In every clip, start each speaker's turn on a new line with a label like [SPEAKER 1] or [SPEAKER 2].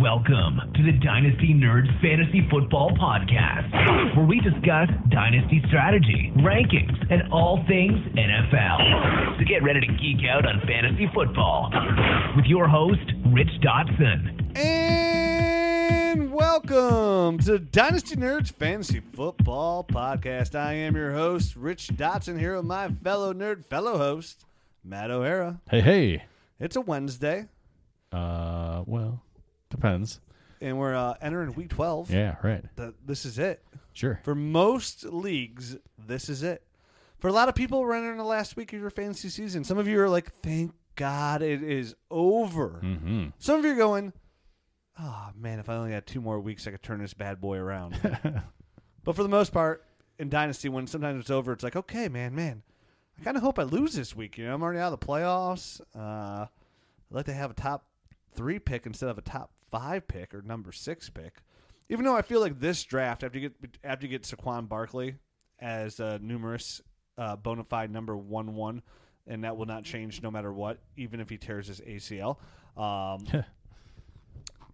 [SPEAKER 1] Welcome to the Dynasty Nerds Fantasy Football Podcast, where we discuss dynasty strategy, rankings, and all things NFL. So get ready to geek out on fantasy football with your host, Rich Dotson.
[SPEAKER 2] And welcome to Dynasty Nerds Fantasy Football Podcast. I am your host, Rich Dotson, here with my fellow nerd, fellow host, Matt O'Hara.
[SPEAKER 3] Hey, hey.
[SPEAKER 2] It's a Wednesday,
[SPEAKER 3] Uh, well, depends.
[SPEAKER 2] and we're uh, entering week 12.
[SPEAKER 3] Yeah, right.
[SPEAKER 2] Th- This is it.
[SPEAKER 3] Sure.
[SPEAKER 2] For most leagues, this is it. For a lot of people, we're entering the last week of your fantasy season. Some of you are like, thank God it is over.
[SPEAKER 3] Mm-hmm.
[SPEAKER 2] Some of you are going, oh man, if I only had two more weeks, I could turn this bad boy around. but for the most part, in Dynasty, when sometimes it's over, it's like, okay, man, man, I kind of hope I lose this week. You know, I'm already out of the playoffs. Uh, I'd like to have a top three pick instead of a top five pick or number six pick. Even though I feel like this draft, after you get after you get Saquon Barkley as a numerous uh, bona fide number one one, and that will not change no matter what, even if he tears his ACL. Um,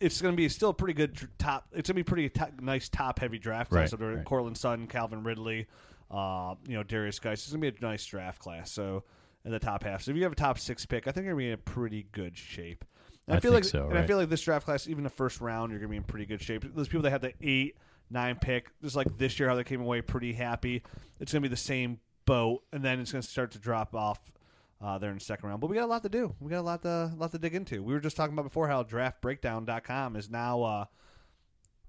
[SPEAKER 2] it's going to be still a pretty good top. It's going to be pretty top, nice top heavy draft class.
[SPEAKER 3] Right,
[SPEAKER 2] So
[SPEAKER 3] right.
[SPEAKER 2] Courtland Sutton, Calvin Ridley, uh, you know Derrius Guice. It's going to be a nice draft class. So in the top half. So if you have a top six pick, I think you're going to be in pretty good shape. And
[SPEAKER 3] I
[SPEAKER 2] feel like,
[SPEAKER 3] so,
[SPEAKER 2] and I feel like this draft class, even the first round, you're going to be in pretty good shape. Those people that had the eight, nine pick, just like this year, how they came away pretty happy. It's going to be the same boat, and then it's going to start to drop off uh, there in the second round. But we got a lot to do. We got a lot to lot to dig into. We were just talking about before how draftbreakdown.com is now uh,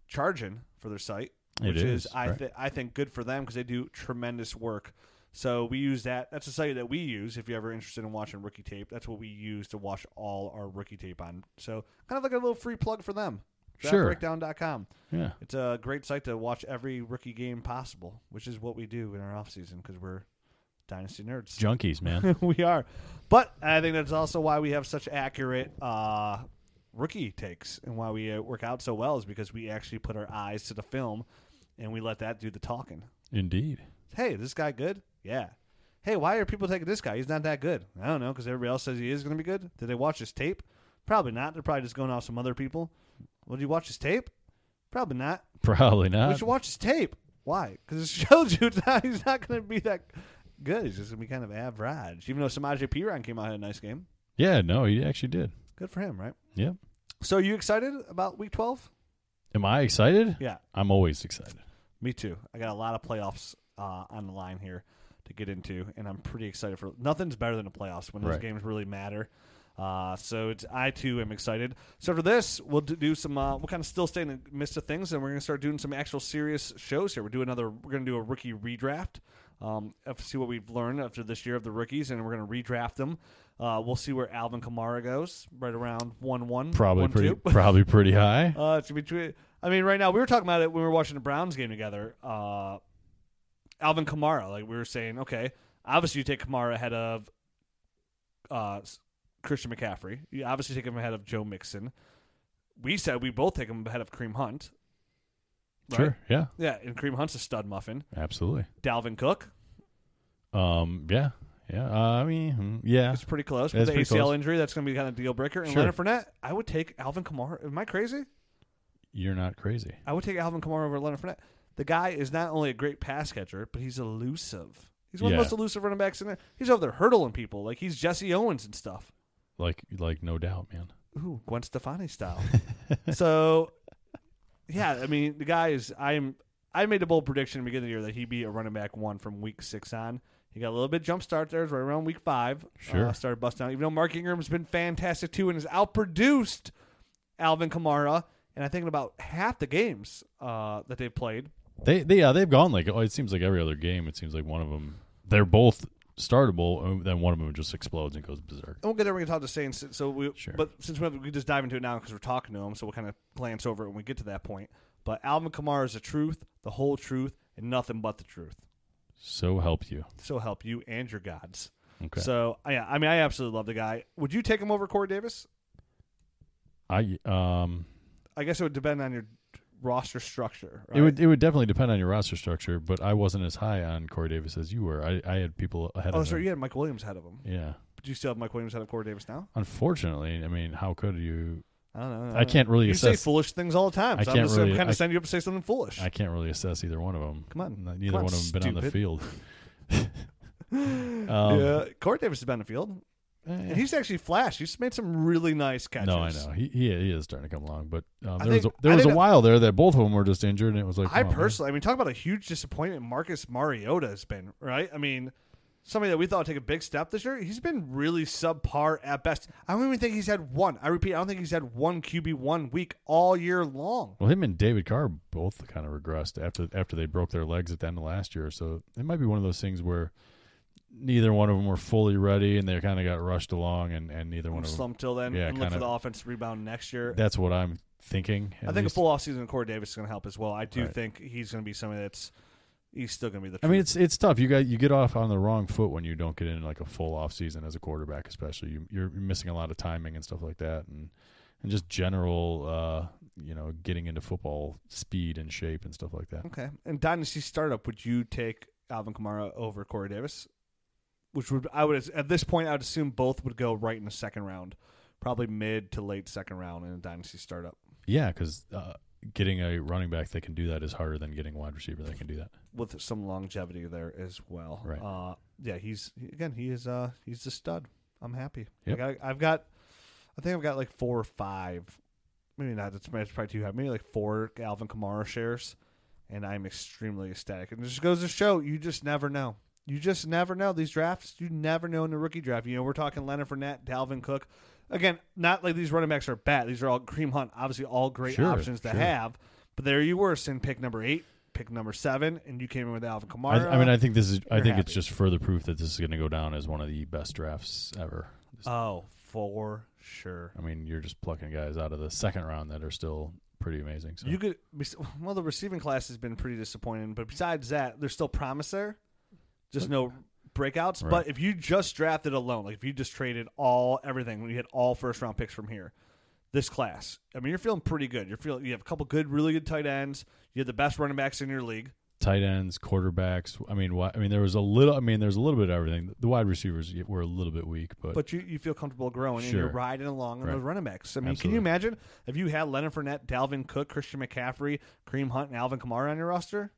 [SPEAKER 2] charging for their site,
[SPEAKER 3] It
[SPEAKER 2] which is,
[SPEAKER 3] is,
[SPEAKER 2] I
[SPEAKER 3] right.
[SPEAKER 2] th- I think good for them because they do tremendous work. So we use that. That's a site that we use. If you're ever interested in watching rookie tape, that's what we use to watch all our rookie tape on. So kind of like a little free plug for them.
[SPEAKER 3] Sure.
[SPEAKER 2] Draftbreakdown.com.
[SPEAKER 3] Yeah.
[SPEAKER 2] It's a great site to watch every rookie game possible, which is what we do in our off season because we're dynasty nerds.
[SPEAKER 3] Junkies, man.
[SPEAKER 2] we are. But I think that's also why we have such accurate uh, rookie takes and why we uh, work out so well is because we actually put our eyes to the film and we let that do the talking.
[SPEAKER 3] Indeed.
[SPEAKER 2] Hey, this guy good? Yeah. Hey, why are people taking this guy? He's not that good. I don't know because everybody else says he is going to be good. Did they watch his tape? Probably not. They're probably just going off some other people. Well, did you watch his tape? Probably not.
[SPEAKER 3] Probably not.
[SPEAKER 2] we should watch his tape. Why? Because it shows you that he's not going to be that good. He's just going to be kind of average. Even though Samaje Perine came out had a nice game.
[SPEAKER 3] Yeah, no, he actually did.
[SPEAKER 2] Good for him, right?
[SPEAKER 3] Yep.
[SPEAKER 2] So, you excited about Week 12?
[SPEAKER 3] Am I excited?
[SPEAKER 2] Yeah,
[SPEAKER 3] I'm always excited.
[SPEAKER 2] Me too. I got a lot of playoffs uh, on the line here to get into, and I'm pretty excited for. Nothing's better than the playoffs when those
[SPEAKER 3] Right.
[SPEAKER 2] games really matter. Uh, so it's I too am excited. So for this, we'll do, some. Uh, we'll kind of still stay in the midst of things, and we're going to start doing some actual serious shows here. We're doing another. We're going to do a rookie redraft. Um, see what we've learned after this year of the rookies, and we're going to redraft them. Uh, we'll see where Alvin Kamara goes, right around one one.
[SPEAKER 3] Probably
[SPEAKER 2] one,
[SPEAKER 3] pretty
[SPEAKER 2] two.
[SPEAKER 3] probably pretty high.
[SPEAKER 2] Uh, it's between. I mean, right now we were talking about it when we were watching the Browns game together. Uh, Alvin Kamara, like we were saying, okay, obviously you take Kamara ahead of uh, Christian McCaffrey. You obviously take him ahead of Joe Mixon. We said we both take him ahead of Kareem Hunt. Right?
[SPEAKER 3] Sure. Yeah.
[SPEAKER 2] Yeah, and Kareem Hunt's a stud muffin.
[SPEAKER 3] Absolutely.
[SPEAKER 2] Dalvin Cook,
[SPEAKER 3] Um, yeah. Yeah. Uh, I mean, mm, yeah.
[SPEAKER 2] it's pretty close. With the ACL
[SPEAKER 3] close.
[SPEAKER 2] injury, that's going to be kind of deal breaker. And
[SPEAKER 3] Sure.
[SPEAKER 2] Leonard Fournette, I would take Alvin Kamara. Am I crazy?
[SPEAKER 3] You're not crazy.
[SPEAKER 2] I would take Alvin Kamara over Leonard Fournette. The guy is not only a great pass catcher, but he's elusive. He's one of
[SPEAKER 3] Yeah.
[SPEAKER 2] the most elusive running backs in there. He's over there hurdling people like he's Jesse Owens and stuff.
[SPEAKER 3] Like like no doubt, man.
[SPEAKER 2] Ooh, Gwen Stefani style. so, yeah, I mean, the guy is. I'm. I made a bold prediction at the beginning of the year that he'd be a running back one from week six on. He got a little bit jump start there, right around week five.
[SPEAKER 3] Sure.
[SPEAKER 2] uh, started busting out. Even though Mark Ingram's been fantastic too and has outproduced Alvin Kamara, and I think in about half the games uh, that they've played,
[SPEAKER 3] They they yeah, they've gone like oh, it seems like every other game it seems like one of them they're both startable and then one of them just explodes and goes berserk.
[SPEAKER 2] And we'll get there. Going to talk to Saints. So we,
[SPEAKER 3] Sure.
[SPEAKER 2] but since we, have, we just dive into it now because we're talking to him, so we'll kind of glance over it when we get to that point. But Alvin Kamara is the truth, the whole truth, and nothing but the truth.
[SPEAKER 3] So help you.
[SPEAKER 2] So help you and your gods.
[SPEAKER 3] Okay.
[SPEAKER 2] So yeah, I mean, I absolutely love the guy. Would you take him over Corey Davis?
[SPEAKER 3] I um
[SPEAKER 2] I guess it would depend on your roster structure. Right?
[SPEAKER 3] it would it would definitely depend on your roster structure, but I wasn't as high on Corey Davis as you were. I, I had people ahead of him.
[SPEAKER 2] Oh, sorry, you had Mike Williams ahead of him.
[SPEAKER 3] Yeah.
[SPEAKER 2] But you still have Mike Williams ahead of Corey Davis now?
[SPEAKER 3] Unfortunately, I mean, how could you
[SPEAKER 2] I don't know.
[SPEAKER 3] I can't really
[SPEAKER 2] You say foolish things all the time.
[SPEAKER 3] I can't
[SPEAKER 2] I'm just
[SPEAKER 3] really-
[SPEAKER 2] kind of send you up to say something foolish.
[SPEAKER 3] I can't really assess either one of them.
[SPEAKER 2] Come on.
[SPEAKER 3] neither
[SPEAKER 2] Come on,
[SPEAKER 3] one of them been on the field. um,
[SPEAKER 2] yeah, Corey Davis has been on the field.
[SPEAKER 3] Eh,
[SPEAKER 2] And he's actually flashed. He's made some really nice catches.
[SPEAKER 3] no, I know he, he he is starting to come along, but um, there was a, there
[SPEAKER 2] I
[SPEAKER 3] was a while there that both of them were just injured, and it was like
[SPEAKER 2] I
[SPEAKER 3] on, man.
[SPEAKER 2] personally, I mean, talk about a huge disappointment. Marcus Mariota has been right. I mean, somebody that we thought would take a big step this year. He's been really subpar at best. I don't even think he's had one. I repeat, I don't think he's had one QB one week all year long.
[SPEAKER 3] Well, him and David Carr both kind of regressed after after they broke their legs at the end of last year. So it might be one of those things where neither one of them were fully ready, and they kind of got rushed along, and, and neither one of them.
[SPEAKER 2] Slump till then,
[SPEAKER 3] Yeah,
[SPEAKER 2] and look for the offense to rebound next year.
[SPEAKER 3] That's what I'm thinking.
[SPEAKER 2] I think
[SPEAKER 3] least.
[SPEAKER 2] a full offseason of Corey Davis is going to help as well. I do
[SPEAKER 3] Right.
[SPEAKER 2] think he's going to be somebody that's he's still going to be the.
[SPEAKER 3] I mean, it's it's tough. You got you get off on the wrong foot when you don't get in like a full off season as a quarterback, especially you, you're missing a lot of timing and stuff like that, and and just general, uh, you know, getting into football speed and shape and stuff like that.
[SPEAKER 2] Okay. And dynasty startup, would you take Alvin Kamara over Corey Davis? Which would I would at this point I would assume both would go right in the second round, probably mid to late second round in a dynasty startup
[SPEAKER 3] Yeah, because uh, getting a running back that can do that is harder than getting a wide receiver that can do that.
[SPEAKER 2] with some longevity there as well.
[SPEAKER 3] Right.
[SPEAKER 2] Uh, yeah, he's again he is uh he's a stud. I'm happy.
[SPEAKER 3] Yep.
[SPEAKER 2] I got, I've got I think I've got like four or five. Maybe not. It's, it's probably too high. Maybe like four Alvin Kamara shares, and I'm extremely ecstatic. And it just goes to show you just never know. You just never know these drafts. You never know in the rookie draft. You know, we're talking Leonard Fournette, Dalvin Cook. Again, not like these running backs are bad. These are all Kareem Hunt, obviously all great
[SPEAKER 3] Sure,
[SPEAKER 2] options to
[SPEAKER 3] sure.
[SPEAKER 2] have. But there you were, in pick number eight, pick number seven, and you came in with Alvin Kamara.
[SPEAKER 3] I, I mean, I think this is. I think it's just further proof that this is going to go down as one of the best drafts ever.
[SPEAKER 2] oh, for sure.
[SPEAKER 3] I mean, you're just plucking guys out of the second round that are still pretty amazing. So.
[SPEAKER 2] You could well, the receiving class has been pretty disappointing, but besides that, there's still promise there. Just no breakouts.
[SPEAKER 3] Right.
[SPEAKER 2] But if you just drafted alone, like if you just traded all everything, when you had all first round picks from here, this class, I mean, you're feeling pretty good. You're feeling you have a couple good, really good tight ends. You have the best running backs in your league.
[SPEAKER 3] tight ends, quarterbacks. I mean, why, I mean, there was a little. I mean, there's a little bit of everything. The wide receivers were a little bit weak, but,
[SPEAKER 2] But you, you feel comfortable growing and you're riding along on
[SPEAKER 3] Right.
[SPEAKER 2] those running backs. I mean, can you imagine if you had Leonard Fournette, Dalvin Cook, Christian McCaffrey, Kareem Hunt, and Alvin Kamara on your roster?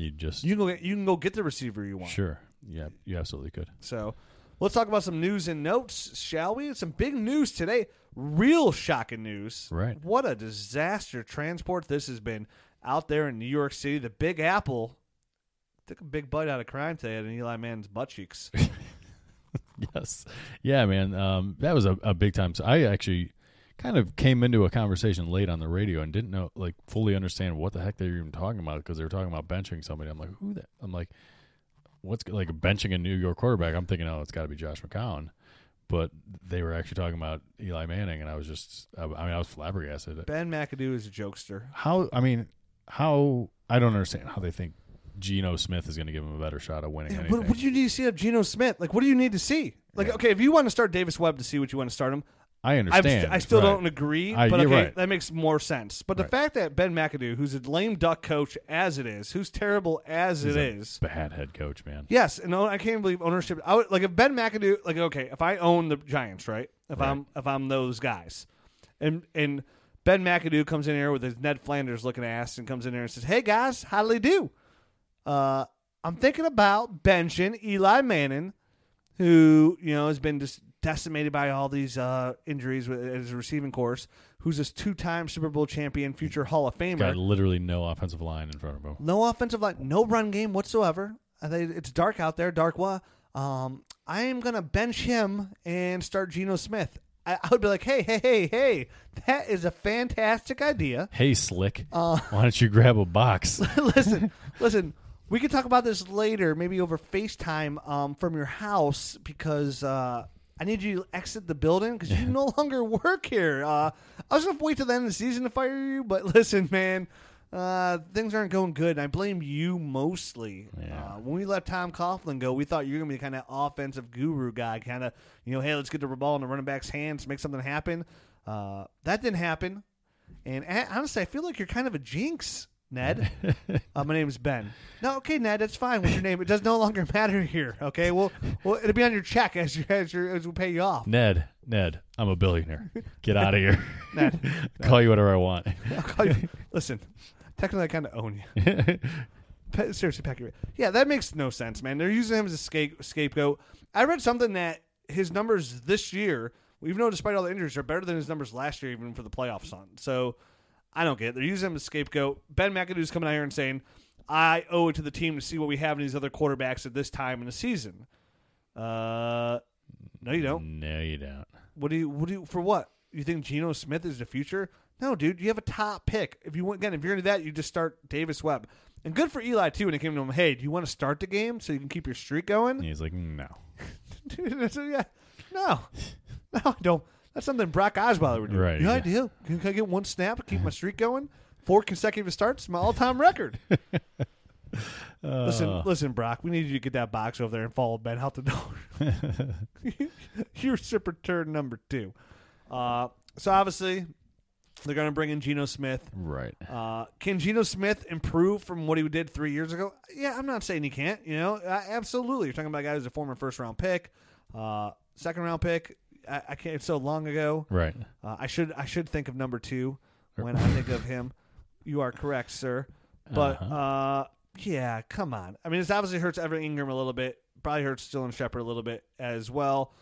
[SPEAKER 3] You just
[SPEAKER 2] You can go get, you can go get the receiver you want.
[SPEAKER 3] sure, yeah, you absolutely could.
[SPEAKER 2] So let's talk about some news and notes, shall we? Some big news today. Real shocking news.
[SPEAKER 3] Right.
[SPEAKER 2] What a disaster transport this has been out there in New York City. The Big Apple took a big bite out of crime today at Eli Mann's butt cheeks.
[SPEAKER 3] yes, yeah, man. Um, that was a, a big time. So I actually kind of came into a conversation late on the radio and didn't know, like, fully understand what the heck they were even talking about because they were talking about benching somebody. I'm like, who that? I'm like, what's like benching a New York quarterback? I'm thinking, oh, it's got to be Josh McCown. But they were actually talking about Eli Manning, and I was just, I, I mean, I was flabbergasted.
[SPEAKER 2] ben McAdoo is a jokester.
[SPEAKER 3] How? I mean, how? I don't understand how they think Geno Smith is going to give him a better shot of winning
[SPEAKER 2] Yeah,
[SPEAKER 3] anything.
[SPEAKER 2] what, what do you need to see of Geno Smith? Like, what do you need to see? Like,
[SPEAKER 3] Yeah.
[SPEAKER 2] okay, if you want to start Davis Webb to see what you want to start him,
[SPEAKER 3] I understand.
[SPEAKER 2] st- I still
[SPEAKER 3] right.
[SPEAKER 2] don't agree,
[SPEAKER 3] I-
[SPEAKER 2] but okay,
[SPEAKER 3] right.
[SPEAKER 2] that makes more sense. But the fact that Ben McAdoo, who's a lame duck coach as it is, who's terrible as
[SPEAKER 3] He's
[SPEAKER 2] it is,
[SPEAKER 3] bad head coach, man.
[SPEAKER 2] yes, and I can't believe ownership. I would like if Ben McAdoo, like okay, if I own the Giants, right? If
[SPEAKER 3] Right.
[SPEAKER 2] I'm if I'm those guys, and and Ben McAdoo comes in here with his Ned Flanders looking ass and comes in there and says, "Hey guys, how do they do?" Uh, I'm thinking about benching Eli Manning, who you know has been just decimated by all these uh, injuries with his receiving course. Who's this two-time Super Bowl champion, future Hall of Famer?
[SPEAKER 3] Got literally no offensive line in front of him.
[SPEAKER 2] No offensive line, no run game whatsoever. It's dark out there, dark what? Um, I am gonna bench him and start Geno Smith. I, I would be like, hey, hey, hey, hey, that is a fantastic idea.
[SPEAKER 3] Hey, Slick,
[SPEAKER 2] Uh,
[SPEAKER 3] why don't you grab a box?
[SPEAKER 2] listen, listen. We can talk about this later, maybe over FaceTime um, from your house, because uh, I need you to exit the building because you no longer work here. Uh, I was gonna wait till the end of the season to fire you, but listen, man, uh, things aren't going good. And I blame you mostly.
[SPEAKER 3] Yeah.
[SPEAKER 2] Uh, when we let Tom Coughlin go, we thought you were gonna be the kind of offensive guru guy, kind of, you know, hey, let's get the ball in the running back's hands, make something happen. Uh, that didn't happen. And honestly, I feel like you're kind of a jinx, Ned. uh, my name is Ben. No, okay, Ned, that's fine. What's your name? It does no longer matter here. Okay, well, well, it'll be on your check as you as, you, as we pay you off.
[SPEAKER 3] Ned, Ned, I'm a billionaire. Get out of here.
[SPEAKER 2] Ned,
[SPEAKER 3] Call you whatever I want.
[SPEAKER 2] I'll call you. Listen, technically, I kind of own you. Pe- seriously, pack your. Yeah, that makes no sense, man. They're using him as a scape- scapegoat. I read something that his numbers this year, even though despite all the injuries, are better than his numbers last year, even for the playoffs on. So I don't get it. They're using him as a scapegoat. Ben McAdoo's coming out here and saying, I owe it to the team to see what we have in these other quarterbacks at this time in the season. Uh, no, you don't.
[SPEAKER 3] no, you don't.
[SPEAKER 2] What do you? What do you? For what? You think Geno Smith is the future? No, dude. You have a top pick. If you want, again, if you're into that, you just start Davis Webb. And good for Eli too. When it came to him, hey, do you want to start the game so you can keep your streak going?
[SPEAKER 3] And he's like, no.
[SPEAKER 2] Dude, said, yeah, no, no, I don't. That's something Brock Osweiler would do.
[SPEAKER 3] Right,
[SPEAKER 2] Yeah, I do. Can, can I get one snap, keep my streak going? Four consecutive starts, my all-time record. listen,
[SPEAKER 3] Uh,
[SPEAKER 2] listen, Brock. We need you to get that box over there and follow Ben out the door. You're super turn number two. Uh, so obviously, they're going to bring in Geno Smith.
[SPEAKER 3] right.
[SPEAKER 2] Uh, can Geno Smith improve from what he did three years ago? Yeah, I'm not saying he can't. You know, uh, absolutely. You're talking about a guy who's a former first round pick, uh, second round pick. I, I can't. It's so long ago.
[SPEAKER 3] Right.
[SPEAKER 2] Uh, I should I should think of number two when I think of him. You are correct, sir. But
[SPEAKER 3] Uh-huh.
[SPEAKER 2] uh, yeah, come on. I mean, this obviously hurts Evan Engram a little bit. Probably hurts Dylan Shepard a little bit as well.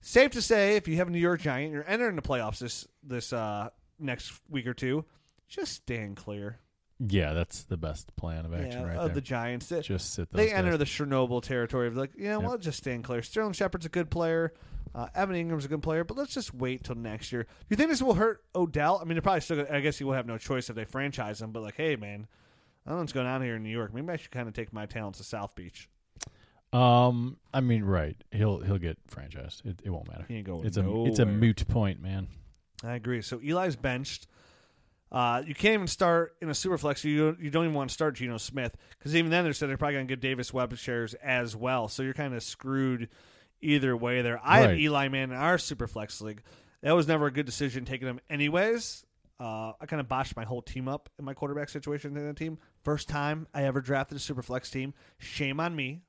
[SPEAKER 2] Safe to say, if you have a New York Giant, you're entering the playoffs this this uh, next week or two. Just stand clear.
[SPEAKER 3] Yeah, that's the best plan of action
[SPEAKER 2] yeah,
[SPEAKER 3] right
[SPEAKER 2] of
[SPEAKER 3] there.
[SPEAKER 2] the Giants. They-
[SPEAKER 3] Just sit
[SPEAKER 2] they
[SPEAKER 3] guys.
[SPEAKER 2] enter the Chernobyl territory of like, yeah,
[SPEAKER 3] Yep.
[SPEAKER 2] well, just stand clear. Sterling Shepard's a good player. Uh, Evan Engram's a good player, but let's just wait till next year. Do you think this will hurt Odell? I mean, they're probably still. Gonna, I guess he will have no choice if they franchise him. But like, hey, man, I don't know what's going on here in New York. Maybe I should kind of take my talents to South Beach.
[SPEAKER 3] Um, I mean, right. He'll he'll get franchised. It, it won't matter.
[SPEAKER 2] He ain't going
[SPEAKER 3] It's a it's a moot point, man.
[SPEAKER 2] I agree. So Eli's benched. Uh, you can't even start in a super flex. You don't, you don't even want to start Geno Smith because even then they're saying they're probably going to give Davis Webb shares as well. So you're kind of screwed either way there. I have Eli Man in our super flex league. That was never a good decision taking him anyways. Uh, I kind of botched my whole team up in my quarterback situation in the team. First time I ever drafted a super flex team. Shame on me.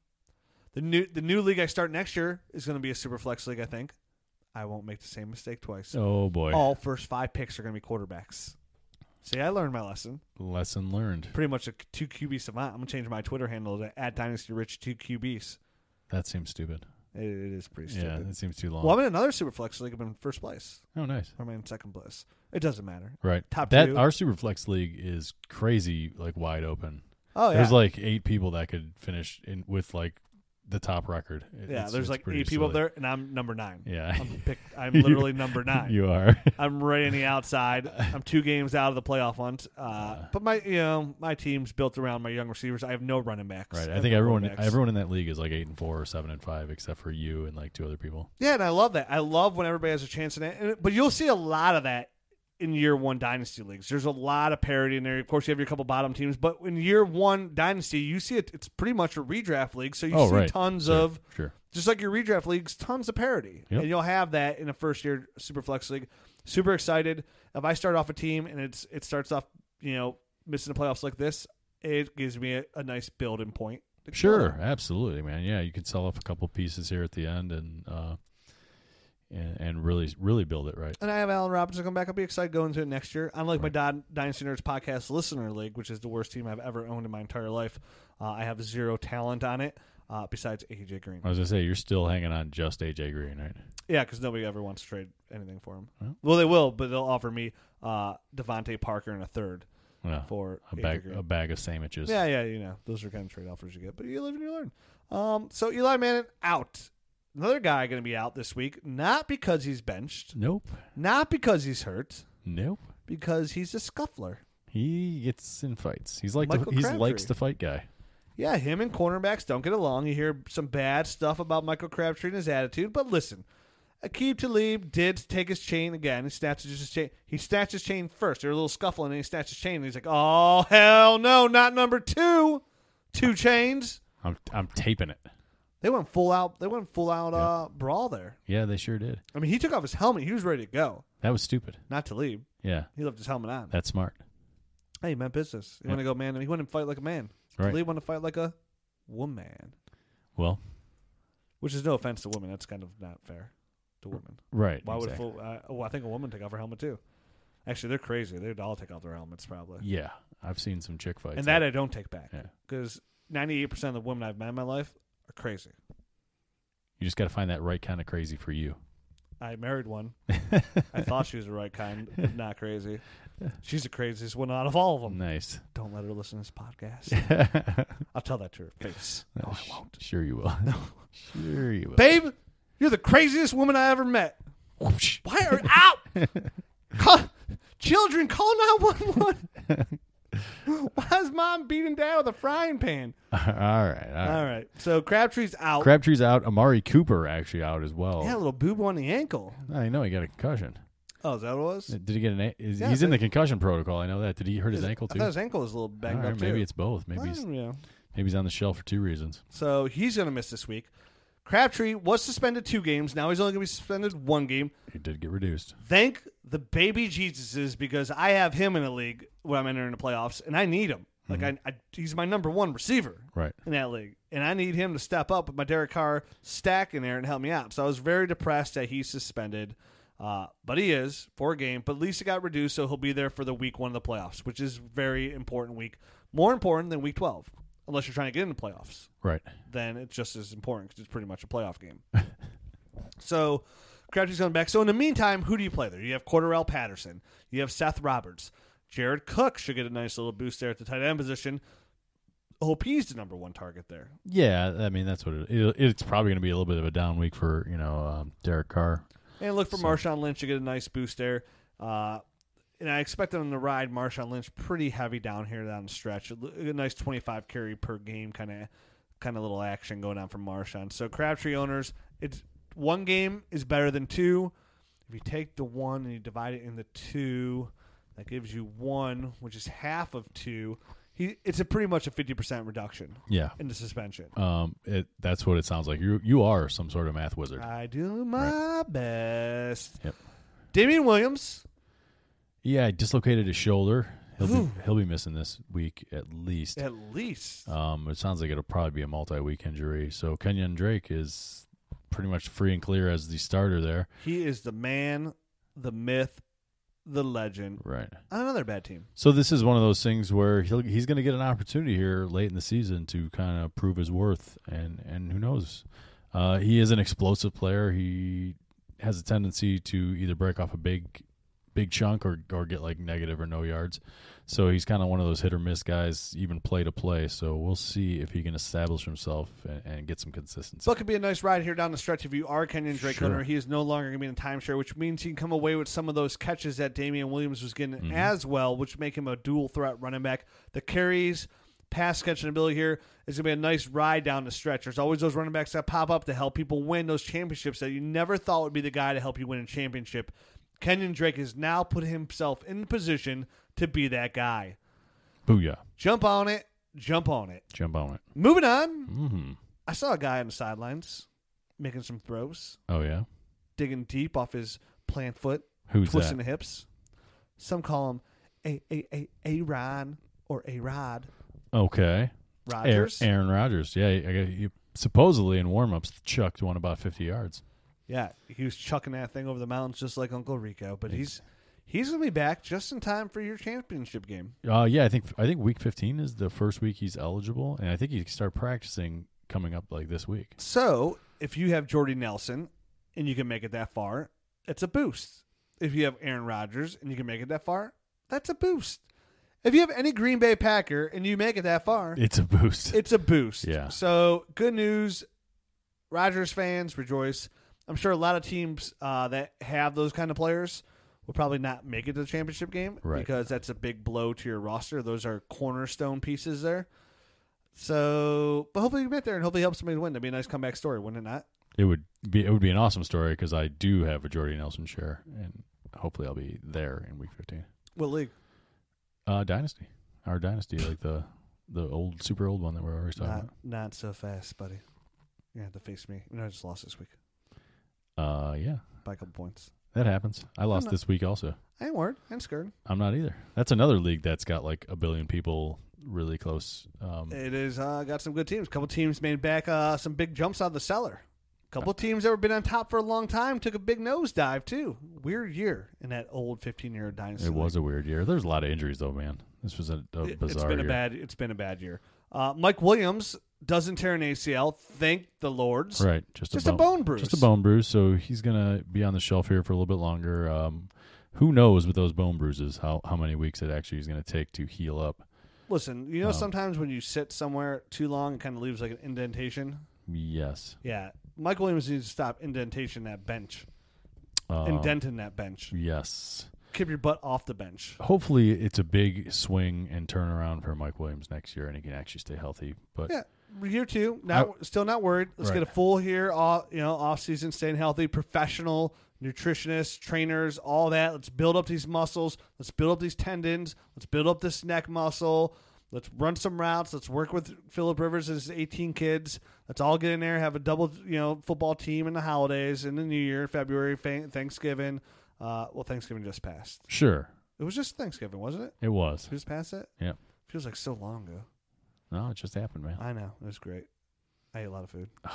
[SPEAKER 2] The new the new league I start next year is going to be a super flex league. I think. I won't make the same mistake twice
[SPEAKER 3] Oh boy.
[SPEAKER 2] all first five picks are going to be quarterbacks. See, I learned my lesson.
[SPEAKER 3] Lesson learned.
[SPEAKER 2] Pretty much a two QB savant. I'm gonna change my Twitter handle to at Dynasty Rich two QBs.
[SPEAKER 3] That seems stupid.
[SPEAKER 2] It, it is pretty
[SPEAKER 3] Yeah,
[SPEAKER 2] stupid.
[SPEAKER 3] it seems too long.
[SPEAKER 2] well, I'm in another Superflex league. I'm in first place.
[SPEAKER 3] oh, nice.
[SPEAKER 2] Or I'm in second place. It doesn't matter.
[SPEAKER 3] Right.
[SPEAKER 2] Top
[SPEAKER 3] that
[SPEAKER 2] two.
[SPEAKER 3] our Superflex league is crazy, like wide open.
[SPEAKER 2] Oh yeah,
[SPEAKER 3] There's like eight people that could finish in with like the top record. It-
[SPEAKER 2] yeah.
[SPEAKER 3] it's-
[SPEAKER 2] There's
[SPEAKER 3] it's
[SPEAKER 2] like eight people
[SPEAKER 3] silly.
[SPEAKER 2] there, and I'm number nine.
[SPEAKER 3] Yeah.
[SPEAKER 2] I'm picked. I'm literally number nine.
[SPEAKER 3] you are.
[SPEAKER 2] I'm right on the outside. I'm two games out of the playoff hunt. Uh, but my, you know, my team's built around my young receivers. I have no running backs.
[SPEAKER 3] Right. I
[SPEAKER 2] have
[SPEAKER 3] think
[SPEAKER 2] no
[SPEAKER 3] everyone everyone in that league is like eight and four or seven and five, except for you and like two other people.
[SPEAKER 2] Yeah, and I love that. I love when everybody has a chance in it. And- But you'll see a lot of that in year one dynasty leagues. There's a lot of parity in there. Of course, you have your couple bottom teams, but in year one dynasty, you see it. It's pretty much a redraft league, so you
[SPEAKER 3] oh,
[SPEAKER 2] see
[SPEAKER 3] right.
[SPEAKER 2] tons
[SPEAKER 3] Sure,
[SPEAKER 2] of
[SPEAKER 3] sure.
[SPEAKER 2] just like your redraft leagues, tons of parity,
[SPEAKER 3] Yep.
[SPEAKER 2] and you'll have that in a first year super flex league. Super excited. If I start off a team and it's it starts off, you know, missing the playoffs like this, it gives me a, a nice building point.
[SPEAKER 3] Sure, absolutely, man. Yeah, you can sell off a couple pieces here at the end and uh and, and really really build it right.
[SPEAKER 2] And I have Allen Robinson come back. I'll be excited going into it next year. Unlike my Don, Dynasty Nerds podcast listener league, which is the worst team I've ever owned in my entire life, uh, I have zero talent on it uh, besides AJ Green.
[SPEAKER 3] I was gonna say you're still hanging on just AJ Green, right?
[SPEAKER 2] Yeah, because nobody ever wants to trade anything for him.
[SPEAKER 3] Well.
[SPEAKER 2] Well, they will, but they'll offer me uh, DeVante Parker and a third
[SPEAKER 3] Yeah.
[SPEAKER 2] for
[SPEAKER 3] A
[SPEAKER 2] AJ
[SPEAKER 3] bag
[SPEAKER 2] Green.
[SPEAKER 3] a bag of sandwiches.
[SPEAKER 2] Yeah, yeah, you know, those are kind of trade offers you get, but you live and you learn. Um, so Eli Manning out. Another guy going to be out this week, not because he's benched,
[SPEAKER 3] Nope.
[SPEAKER 2] not because he's hurt,
[SPEAKER 3] Nope.
[SPEAKER 2] because he's a scuffler.
[SPEAKER 3] He gets in fights. He's like
[SPEAKER 2] Michael
[SPEAKER 3] the, he
[SPEAKER 2] Crabtree.
[SPEAKER 3] likes to fight guy.
[SPEAKER 2] Yeah, him and cornerbacks don't get along. You hear some bad stuff about Michael Crabtree and his attitude, but listen, Aqib Talib did take his chain again. He snatches his chain. He snatched his chain first. There was a little scuffle, and then he snatched his chain. And he's like, "Oh hell no, not number two, two chains."
[SPEAKER 3] I'm I'm taping it.
[SPEAKER 2] They went full out. They went full out uh, brawl there.
[SPEAKER 3] Yeah, they sure did.
[SPEAKER 2] I mean, he took off his helmet. He was ready to go.
[SPEAKER 3] That was stupid.
[SPEAKER 2] Not to leave.
[SPEAKER 3] Yeah,
[SPEAKER 2] He left his helmet on.
[SPEAKER 3] that's smart.
[SPEAKER 2] Hey, man, business. He
[SPEAKER 3] Yeah.
[SPEAKER 2] want to go man. He went and fight like a man.
[SPEAKER 3] Right.
[SPEAKER 2] Talib want to fight like a woman.
[SPEAKER 3] Well,
[SPEAKER 2] Which is no offense to women. That's kind of not fair. to women.
[SPEAKER 3] Right.
[SPEAKER 2] Why
[SPEAKER 3] exactly.
[SPEAKER 2] would a fool, uh, oh, I think a woman take off her helmet too. Actually, they're crazy. They'd all take off their helmets probably.
[SPEAKER 3] Yeah, I've seen some chick fights.
[SPEAKER 2] and that I don't take back
[SPEAKER 3] Yeah.
[SPEAKER 2] because ninety eight percent of the women I've met in my life are crazy.
[SPEAKER 3] you just got to find that right kind of crazy for you.
[SPEAKER 2] I married one. I thought she was the right kind, but not crazy. She's the craziest one out of all of them.
[SPEAKER 3] Nice.
[SPEAKER 2] Don't let her listen to this podcast. I'll tell that to her face. No, I won't.
[SPEAKER 3] Sure you will. No. sure you will.
[SPEAKER 2] Babe, you're the craziest woman I ever met. Why are out? call, children, call nine one one. Why is mom beating dad with a frying pan?
[SPEAKER 3] all right. All right.
[SPEAKER 2] All right, so Crabtree's out.
[SPEAKER 3] Crabtree's out. Amari Cooper actually out as well.
[SPEAKER 2] yeah, a little boob on the ankle.
[SPEAKER 3] I know he got a concussion.
[SPEAKER 2] Oh, is that what it was?
[SPEAKER 3] Did he get an? A- is,
[SPEAKER 2] Yeah,
[SPEAKER 3] he's in the concussion protocol. I know that. Did he hurt his ankle
[SPEAKER 2] I
[SPEAKER 3] too?
[SPEAKER 2] thought his ankle was a little
[SPEAKER 3] All
[SPEAKER 2] banged
[SPEAKER 3] right,
[SPEAKER 2] up
[SPEAKER 3] maybe
[SPEAKER 2] too.
[SPEAKER 3] it's both. Maybe he's
[SPEAKER 2] Well, yeah.
[SPEAKER 3] maybe he's on the shelf for two reasons.
[SPEAKER 2] So he's going to miss this week. Crabtree was suspended two games. Now he's only going to be suspended one game.
[SPEAKER 3] He did get reduced.
[SPEAKER 2] Thank the baby Jesuses because I have him in a league when I'm entering the playoffs, and I need him. Like I, I, he's my number one receiver
[SPEAKER 3] Right.
[SPEAKER 2] in that league, and I need him to step up with my Derek Carr stack in there and help me out. So I was very depressed that he's suspended, uh, but he is for a game. But at least it got reduced, so he'll be there for the week one of the playoffs, which is very important week, more important than week twelve, unless you're trying to get into the playoffs
[SPEAKER 3] Right.
[SPEAKER 2] then it's just as important because it's pretty much a playoff game. so Crabtree's going back. So in the meantime, who do you play there? You have Cordarrelle Patterson. You have Seth Roberts. Jared Cook should get a nice little boost there at the tight end position. Hope he's the number one target there.
[SPEAKER 3] Yeah. I mean, that's what it, it, it's probably going to be a little bit of a down week for you know um, Derek Carr.
[SPEAKER 2] And look for
[SPEAKER 3] So-
[SPEAKER 2] Marshawn Lynch to get a nice boost there. Uh, and I expect them to ride Marshawn Lynch pretty heavy down here down the stretch. A, a nice 25 carry per game kind of kind of little action going on from Marshawn. So Crabtree owners, it's one game is better than two. If you take the one and you divide it into two, that gives you one, which is half of two. He, it's a pretty much a 50% reduction
[SPEAKER 3] Yeah.
[SPEAKER 2] in the suspension.
[SPEAKER 3] Um. It. That's what it sounds like. You. You are some sort of math wizard.
[SPEAKER 2] I do my best.
[SPEAKER 3] Yep.
[SPEAKER 2] Damien Williams,
[SPEAKER 3] Yeah. He dislocated his shoulder. He'll be, he'll be missing this week at least.
[SPEAKER 2] at least.
[SPEAKER 3] Um, it sounds like it'll probably be a multi-week injury. So Kenyan Drake is pretty much free and clear as the starter there.
[SPEAKER 2] He is the man, the myth, the legend.
[SPEAKER 3] Right.
[SPEAKER 2] On another bad team.
[SPEAKER 3] So this is one of those things where he'll, he's going to get an opportunity here late in the season to kind of prove his worth, and and who knows, uh, he is an explosive player. He has a tendency to either break off a big, big chunk or or get like negative or no yards. So he's kind of one of those hit or miss guys, even play to play. So we'll see if he can establish himself and, and get some consistency.
[SPEAKER 2] So it could be a nice ride here down the stretch if you are Kenyan Drake
[SPEAKER 3] Sure.
[SPEAKER 2] owner. He is no longer going to be in the timeshare, which means he can come away with some of those catches that Damien Williams was getting
[SPEAKER 3] Mm-hmm.
[SPEAKER 2] as well, which make him a dual threat running back. The carries, pass catching ability here is going to be a nice ride down the stretch. There's always those running backs that pop up to help people win those championships that you never thought would be the guy to help you win a championship. Kenyan Drake has now put himself in position to be that guy.
[SPEAKER 3] Booyah!
[SPEAKER 2] Jump on it. Jump on it.
[SPEAKER 3] Jump on it.
[SPEAKER 2] Moving on.
[SPEAKER 3] hmm
[SPEAKER 2] I saw a guy on the sidelines making some throws,
[SPEAKER 3] Oh yeah,
[SPEAKER 2] digging deep off his plant foot,
[SPEAKER 3] who's
[SPEAKER 2] twisting
[SPEAKER 3] that?
[SPEAKER 2] the hips. Some call him a a a a Ron or a Rod
[SPEAKER 3] Okay, Aaron,
[SPEAKER 2] Rodgers.
[SPEAKER 3] Aaron Rodgers. Yeah, I got- he supposedly in warm-ups chucked one about fifty yards.
[SPEAKER 2] Yeah, he was chucking that thing over the mountains just like Uncle Rico. But he's he's gonna be back just in time for your championship game.
[SPEAKER 3] Uh, yeah, I think I think week fifteen is the first week he's eligible, and I think he can start practicing coming up like this week.
[SPEAKER 2] So if you have Jordy Nelson and you can make it that far, it's a boost. If you have Aaron Rodgers and you can make it that far, that's a boost. If you have any Green Bay Packer and you make it that far,
[SPEAKER 3] It's a boost.
[SPEAKER 2] it's a boost.
[SPEAKER 3] Yeah.
[SPEAKER 2] So good news, Rodgers fans rejoice. I'm sure a lot of teams uh, that have those kind of players will probably not make it to the championship game
[SPEAKER 3] Right.
[SPEAKER 2] because that's a big blow to your roster. Those are cornerstone pieces there. So, but hopefully you get there and hopefully help somebody win. That'd be a nice comeback story, wouldn't it not?
[SPEAKER 3] It would be it would be an awesome story because I do have a Jordy Nelson share, and hopefully I'll be there in week fifteen.
[SPEAKER 2] What league?
[SPEAKER 3] Uh, dynasty, our dynasty, like the the old super old one that we're always talking
[SPEAKER 2] Not, not so fast, buddy. You have to face me. You know, I just lost this week
[SPEAKER 3] about. Uh, yeah,
[SPEAKER 2] by a couple points.
[SPEAKER 3] that happens. I lost
[SPEAKER 2] not-
[SPEAKER 3] this week also.
[SPEAKER 2] I ain't worried. I ain't scared.
[SPEAKER 3] I'm not either. That's another league that's got like a billion people really close. Um,
[SPEAKER 2] It is uh, got some good teams. A couple teams made back uh, some big jumps out of the cellar. A couple teams that were been on top for a long time took a big nosedive too. Weird year in that old 15 year dynasty.
[SPEAKER 3] It was a weird year. There's a lot of injuries though, man. This was a, a
[SPEAKER 2] It-
[SPEAKER 3] bizarre
[SPEAKER 2] it's been
[SPEAKER 3] year.
[SPEAKER 2] a bad. It's been a bad year. Uh, Mike Williams doesn't tear an ACL. Thank the Lords.
[SPEAKER 3] Right, just,
[SPEAKER 2] Just
[SPEAKER 3] a,
[SPEAKER 2] a
[SPEAKER 3] bone,
[SPEAKER 2] bone bruise.
[SPEAKER 3] Just a bone bruise. So he's gonna be on the shelf here for a little bit longer. Um, who knows with those bone bruises how how many weeks it actually is going to take to heal up?
[SPEAKER 2] Listen, you know,
[SPEAKER 3] Um,
[SPEAKER 2] sometimes when you sit somewhere too long, it kind of leaves like an indentation.
[SPEAKER 3] Yes.
[SPEAKER 2] Yeah, Mike Williams needs to stop indentation that bench,
[SPEAKER 3] Uh,
[SPEAKER 2] indenting that bench.
[SPEAKER 3] Yes.
[SPEAKER 2] Keep your butt off the bench.
[SPEAKER 3] Hopefully, it's a big swing and turnaround for Mike Williams next year, and he can actually stay healthy. But
[SPEAKER 2] Yeah, year two. Not still not worried. Let's
[SPEAKER 3] Right.
[SPEAKER 2] get a full year. Off, uh, you know, off season, staying healthy, professional nutritionists, trainers, all that. Let's build up these muscles. Let's build up these tendons. Let's build up this neck muscle. Let's run some routes. Let's work with Philip Rivers and his 18 kids. Let's all get in there. Have a double, you know, football team in the holidays, in the New Year, February, Thanksgiving. Uh, well, Thanksgiving just passed.
[SPEAKER 3] sure,
[SPEAKER 2] It was just Thanksgiving, wasn't it?
[SPEAKER 3] it was.
[SPEAKER 2] We just passed it.
[SPEAKER 3] Yep.
[SPEAKER 2] Feels like so long ago.
[SPEAKER 3] No, it just happened, man.
[SPEAKER 2] I know. It was great. I ate a lot of food.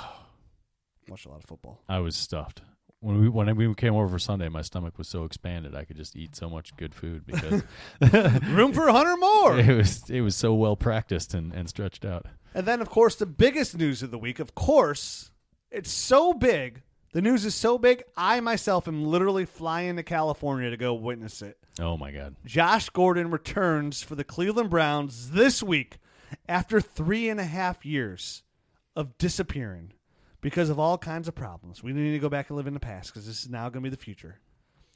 [SPEAKER 2] Watched a lot of football.
[SPEAKER 3] I was stuffed. When we when we came over for Sunday, my stomach was so expanded I could just eat so much good food because
[SPEAKER 2] Room for a hundred more.
[SPEAKER 3] it was it was so well practiced and, and stretched out.
[SPEAKER 2] And then, of course, the biggest news of the week. Of course, it's so big. The news is so big. I myself am literally flying to California to go witness it.
[SPEAKER 3] Oh my god.
[SPEAKER 2] Josh Gordon returns for the Cleveland Browns this week after three and a half years of disappearing because of all kinds of problems. We need to go back and live in the past because this is now going to be the future.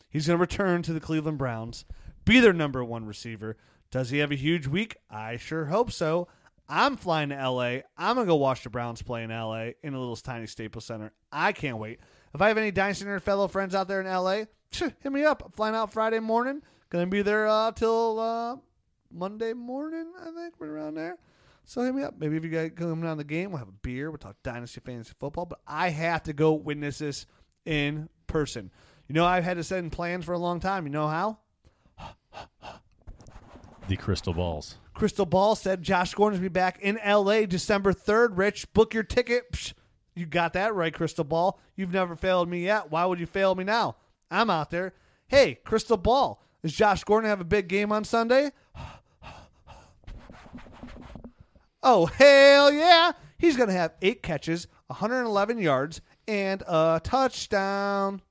[SPEAKER 2] He's going to return to the Cleveland Browns, be their number one receiver. Does he have a huge week? I sure hope so. I'm flying to LA. I'm going to go watch the Browns play in LA in a little tiny Staples Center. I can't wait. If I have any Dynasty Nerd fellow friends out there in LA, hit me up. I'm flying out Friday morning. Going to be there uh, till uh, Monday morning, I think, right around there. So hit me up. Maybe if you guys come down the game, we'll have a beer. We'll talk Dynasty Fantasy Football. But I have to go witness this in person. You know, I've had to send plans for a long time. You know how?
[SPEAKER 3] The crystal balls.
[SPEAKER 2] Crystal Ball said Josh Gordon's be back in L.A. December 3rd. Rich, book your ticket. Psh, you got that right, Crystal Ball. You've never failed me yet. Why would you fail me now? I'm out there. Hey, Crystal Ball, is Josh Gordon have a big game on Sunday? Oh, hell yeah. He's going to have eight catches, 111 yards, and a touchdown.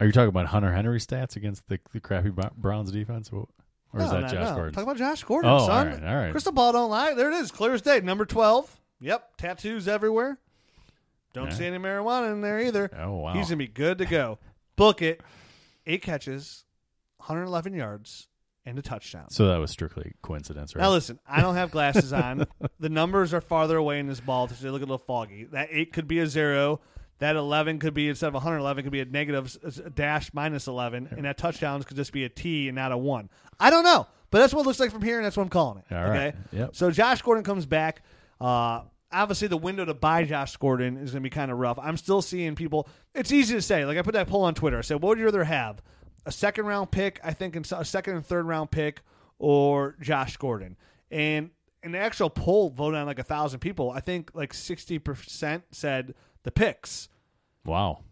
[SPEAKER 3] Are you talking about Hunter Henry stats against the, the crappy Browns defense? Or or is
[SPEAKER 2] No,
[SPEAKER 3] that
[SPEAKER 2] no,
[SPEAKER 3] Josh
[SPEAKER 2] no.
[SPEAKER 3] Gordon?
[SPEAKER 2] Talk about Josh Gordon,
[SPEAKER 3] Oh,
[SPEAKER 2] son.
[SPEAKER 3] all right, all right.
[SPEAKER 2] Crystal ball don't lie. There it is, clear as day. Number twelve. Yep, tattoos everywhere. Don't see any marijuana in there either.
[SPEAKER 3] Oh, wow.
[SPEAKER 2] He's gonna be good to go. Book it. Eight catches, 111 yards, and a touchdown.
[SPEAKER 3] So that was strictly coincidence, right?
[SPEAKER 2] Now listen, I don't have glasses on. the numbers are farther away in this ball, so they look a little foggy. That eight could be a zero. That 11 could be instead of 111 could be a negative a dash minus 11, and that touchdowns could just be a T and not a one. I don't know, but that's what it looks like from here, and that's what I'm calling it.
[SPEAKER 3] All
[SPEAKER 2] okay.
[SPEAKER 3] right. Yep.
[SPEAKER 2] So Josh Gordon comes back. Uh, obviously, the window to buy Josh Gordon is going to be kind of rough. I'm still seeing people. It's easy to say. Like I put that poll on Twitter. I said, "What would you rather have? A second round pick? I think in a second and third round pick, or Josh Gordon?" And an actual poll voted on like a thousand people. I think like sixty percent said the picks.
[SPEAKER 3] Wow.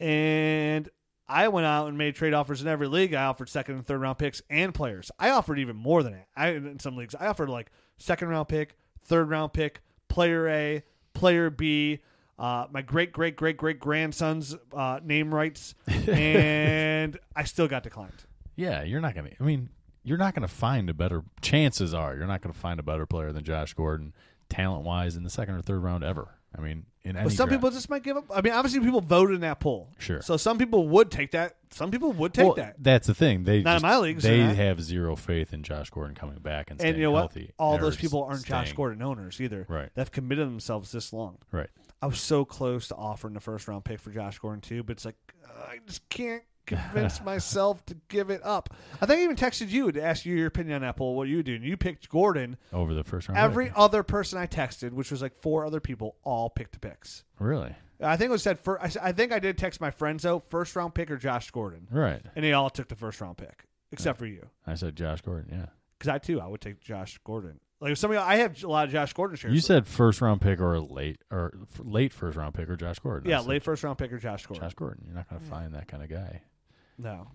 [SPEAKER 2] And I went out and made trade offers in every league. I offered second and third round picks and players. I offered even more than that. I in some leagues I offered like second round pick, third round pick, player A, player B, uh, my great great great great grandson's uh, name rights, and I still got declined.
[SPEAKER 3] Yeah, you're not gonna. I mean, you're not gonna find a better. Chances are, you're not gonna find a better player than Josh Gordon, talent wise, in the second or third round ever. I mean, in any.
[SPEAKER 2] But some
[SPEAKER 3] draft.
[SPEAKER 2] people just might give up. I mean, obviously people voted in that poll.
[SPEAKER 3] Sure.
[SPEAKER 2] So some people would take that. Some people would take
[SPEAKER 3] Well,
[SPEAKER 2] that.
[SPEAKER 3] That's the thing. They
[SPEAKER 2] Not in
[SPEAKER 3] just-
[SPEAKER 2] my leagues,
[SPEAKER 3] They
[SPEAKER 2] they're not.
[SPEAKER 3] have zero faith in Josh Gordon coming back and staying
[SPEAKER 2] And you know what?
[SPEAKER 3] healthy.
[SPEAKER 2] All
[SPEAKER 3] or
[SPEAKER 2] those people aren't Josh
[SPEAKER 3] staying-
[SPEAKER 2] Gordon owners either.
[SPEAKER 3] Right.
[SPEAKER 2] They've committed themselves this long.
[SPEAKER 3] Right.
[SPEAKER 2] I was so close to offering the first round pick for Josh Gordon too, but it's like uh, I just can't convince myself to give it up. I think I even texted you to ask you your opinion on poll. What you do? And you picked Gordon.
[SPEAKER 3] Over the first round.
[SPEAKER 2] Every
[SPEAKER 3] pick.
[SPEAKER 2] other person I texted, which was like four other people, all picked the picks.
[SPEAKER 3] really.
[SPEAKER 2] I think it was said. For, I think I did text my friends though. First round pick or Josh Gordon,
[SPEAKER 3] Right.
[SPEAKER 2] and they all took the first round pick except for you.
[SPEAKER 3] I said Josh Gordon. Yeah.
[SPEAKER 2] Because I too, I would take Josh Gordon. Like if somebody, I have a lot of Josh Gordon shares.
[SPEAKER 3] You said first round pick or late or f- late first round pick or Josh Gordon.
[SPEAKER 2] yeah, late first round pick or Josh Gordon.
[SPEAKER 3] Josh Gordon. You're not going to find that kind of guy.
[SPEAKER 2] No,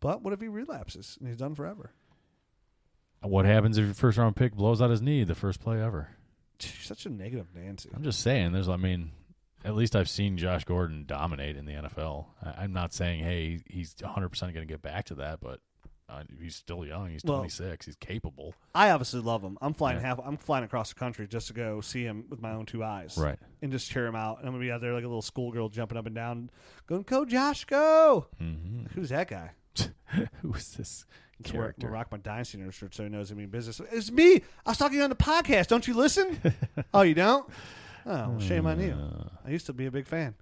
[SPEAKER 2] but what if he relapses and he's done forever?
[SPEAKER 3] What happens if your first round pick blows out his knee the first play ever?
[SPEAKER 2] Such a negative Nancy.
[SPEAKER 3] I'm just saying. There's, I mean, at least I've seen Josh Gordon dominate in the NFL. I, I'm not saying, hey, he's 100 percent going to get back to that, but uh, he's still young. He's
[SPEAKER 2] Well-
[SPEAKER 3] 26. he's capable.
[SPEAKER 2] I obviously love him. I'm flying
[SPEAKER 3] Yeah.
[SPEAKER 2] half. I'm flying across the country just to go see him with my own two eyes,
[SPEAKER 3] Right.
[SPEAKER 2] And just cheer him out. And I'm gonna be out there like a little schoolgirl jumping up and down, going, "Go Josh, go!"
[SPEAKER 3] hmm
[SPEAKER 2] Who's that guy?
[SPEAKER 3] Who is this
[SPEAKER 2] I'm gonna wear- I'm
[SPEAKER 3] character?
[SPEAKER 2] rock my Dynasty shirt so he knows I mean business. It's me. I was talking on the podcast. Don't you listen? oh, you don't? Oh, well, shame on you.
[SPEAKER 3] Uh,
[SPEAKER 2] I used to be a big fan.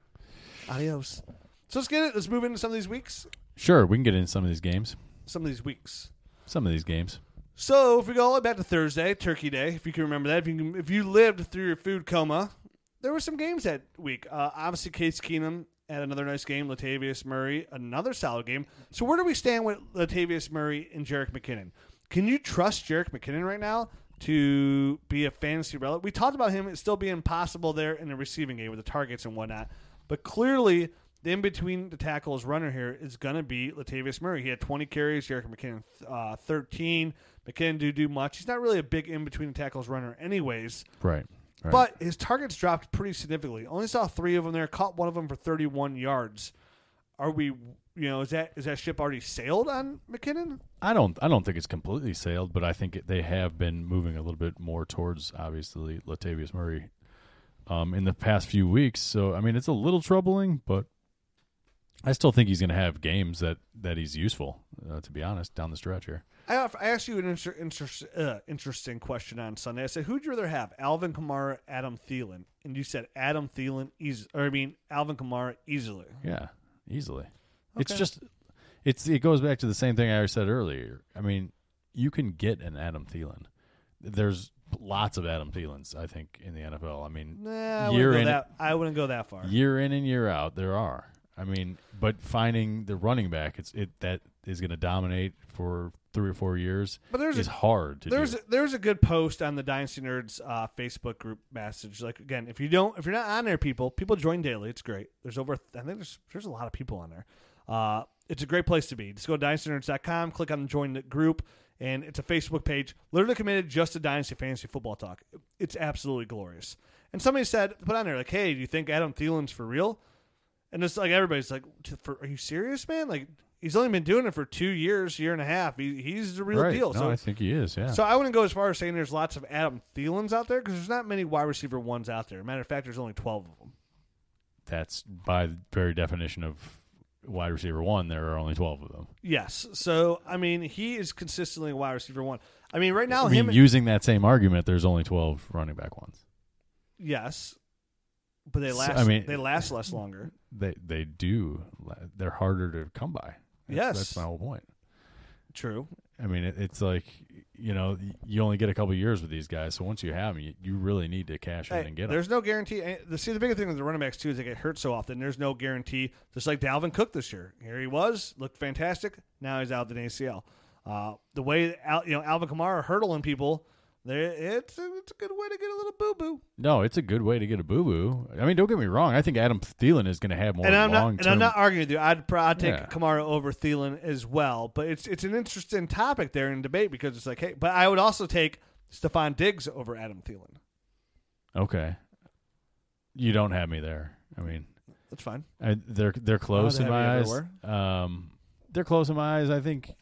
[SPEAKER 2] Adios. So let's get it. Let's move into some of these weeks.
[SPEAKER 3] Sure, we can get into some of these games.
[SPEAKER 2] Some of these weeks.
[SPEAKER 3] Some of these games.
[SPEAKER 2] So if we go all the way back to Thursday, Turkey Day, if you can remember that, if you can, if you lived through your food coma, there were some games that week. Uh, obviously, Case Keenum had another nice game. Latavius Murray, another solid game. So where do we stand with Latavius Murray and Jerick McKinnon? Can you trust Jerick McKinnon right now to be a fantasy relevant? We talked about him still being possible there in the receiving game with the targets and whatnot, but clearly. The in between the tackles runner here is going to be Latavius Murray. He had 20 carries, Jerick McKinnon uh, 13. McKinnon do do much. He's not really a big in between the tackles runner, anyways.
[SPEAKER 3] Right. right.
[SPEAKER 2] But his targets dropped pretty significantly. Only saw three of them there. Caught one of them for 31 yards. Are we? You know, is that is that ship already sailed on McKinnon?
[SPEAKER 3] I don't I don't think it's completely sailed, but I think it, they have been moving a little bit more towards obviously Latavius Murray um, in the past few weeks. So I mean, it's a little troubling, but I still think he's going to have games that that he's useful. Uh, to be honest, down the stretch here.
[SPEAKER 2] I, asked- I asked you an inter, inter, uh, interesting question on Sunday. I said, "Who'd you rather have, Alvin Kamara, Adam Thielen?" And you said Adam Thielen, easy, or I mean Alvin Kamara, easily.
[SPEAKER 3] Yeah, easily. It's just it's it goes back to the same thing I said earlier. I mean, you can get an Adam Thielen. There's lots of Adam Thielens, I think, in the NFL. I mean,
[SPEAKER 2] Nah, I
[SPEAKER 3] Year in-
[SPEAKER 2] that, I wouldn't go that far.
[SPEAKER 3] year in and year out there are i mean but finding the running back it's it that is going to dominate for three or four years
[SPEAKER 2] But there's
[SPEAKER 3] is
[SPEAKER 2] a,
[SPEAKER 3] hard to
[SPEAKER 2] there's
[SPEAKER 3] do
[SPEAKER 2] a, there's a good post on the Dynasty Nerds uh, Facebook group message. Like again, if you don't, if you're not on there, people, people join daily. It's great. There's over, I think there's there's a lot of people on there. Uh, it's a great place to be. Just go to dynastynerds.com, click on join the group, and it's a Facebook page literally committed just to Dynasty Fantasy Football Talk. It's absolutely glorious. And somebody said, put on there like, hey, do you think Adam Thielen's for real? And it's like everybody's like, for, are you serious, man? Like he's only been doing it for two years, year and a half. He, he's the real
[SPEAKER 3] right.
[SPEAKER 2] deal.
[SPEAKER 3] no
[SPEAKER 2] so
[SPEAKER 3] i think he is yeah
[SPEAKER 2] so I wouldn't go as far as saying there's lots of Adam Thielens out there because there's not many wide receiver ones out there. Matter of fact, there's only 12 of them.
[SPEAKER 3] that's by the very definition of wide receiver one there are only 12 of them
[SPEAKER 2] Yes. So, I mean, he is consistently a wide receiver one. I mean, right now,
[SPEAKER 3] i mean
[SPEAKER 2] him.
[SPEAKER 3] using that same argument there's only 12 running back ones
[SPEAKER 2] yes. But they
[SPEAKER 3] So,
[SPEAKER 2] last.
[SPEAKER 3] I mean-
[SPEAKER 2] they last less longer.
[SPEAKER 3] They they do they're harder to come by That's-
[SPEAKER 2] Yes.
[SPEAKER 3] that's my whole point
[SPEAKER 2] True.
[SPEAKER 3] I mean, it, it's like you know, you only get a couple years with these guys. So once you have them, you, you really need to cash in
[SPEAKER 2] Hey,
[SPEAKER 3] and get them.
[SPEAKER 2] there's no guarantee. The, see, the bigger thing with the running backs too is they get hurt so often. There's no guarantee. Just like Dalvin Cook this year, here he was, looked fantastic. Now he's out with an ACL. Uh, the way Al, you know Alvin Kamara hurdling people, there it's a, it's a good way to get a little boo boo.
[SPEAKER 3] No, it's a good way to get a boo boo. I mean, don't get me wrong. I think Adam Thielen is going to have more
[SPEAKER 2] And I'm not
[SPEAKER 3] long
[SPEAKER 2] and. I'm not arguing with you. I'd probably I'd take
[SPEAKER 3] Yeah.
[SPEAKER 2] Kamara over Thielen as well. But it's it's an interesting topic there in debate because it's like, hey, but I would also take Stefon Diggs over Adam Thielen.
[SPEAKER 3] Okay, you don't have me there. I mean,
[SPEAKER 2] That's fine.
[SPEAKER 3] I, they're they're close
[SPEAKER 2] they
[SPEAKER 3] in my eyes. Um, they're close in my eyes. I think.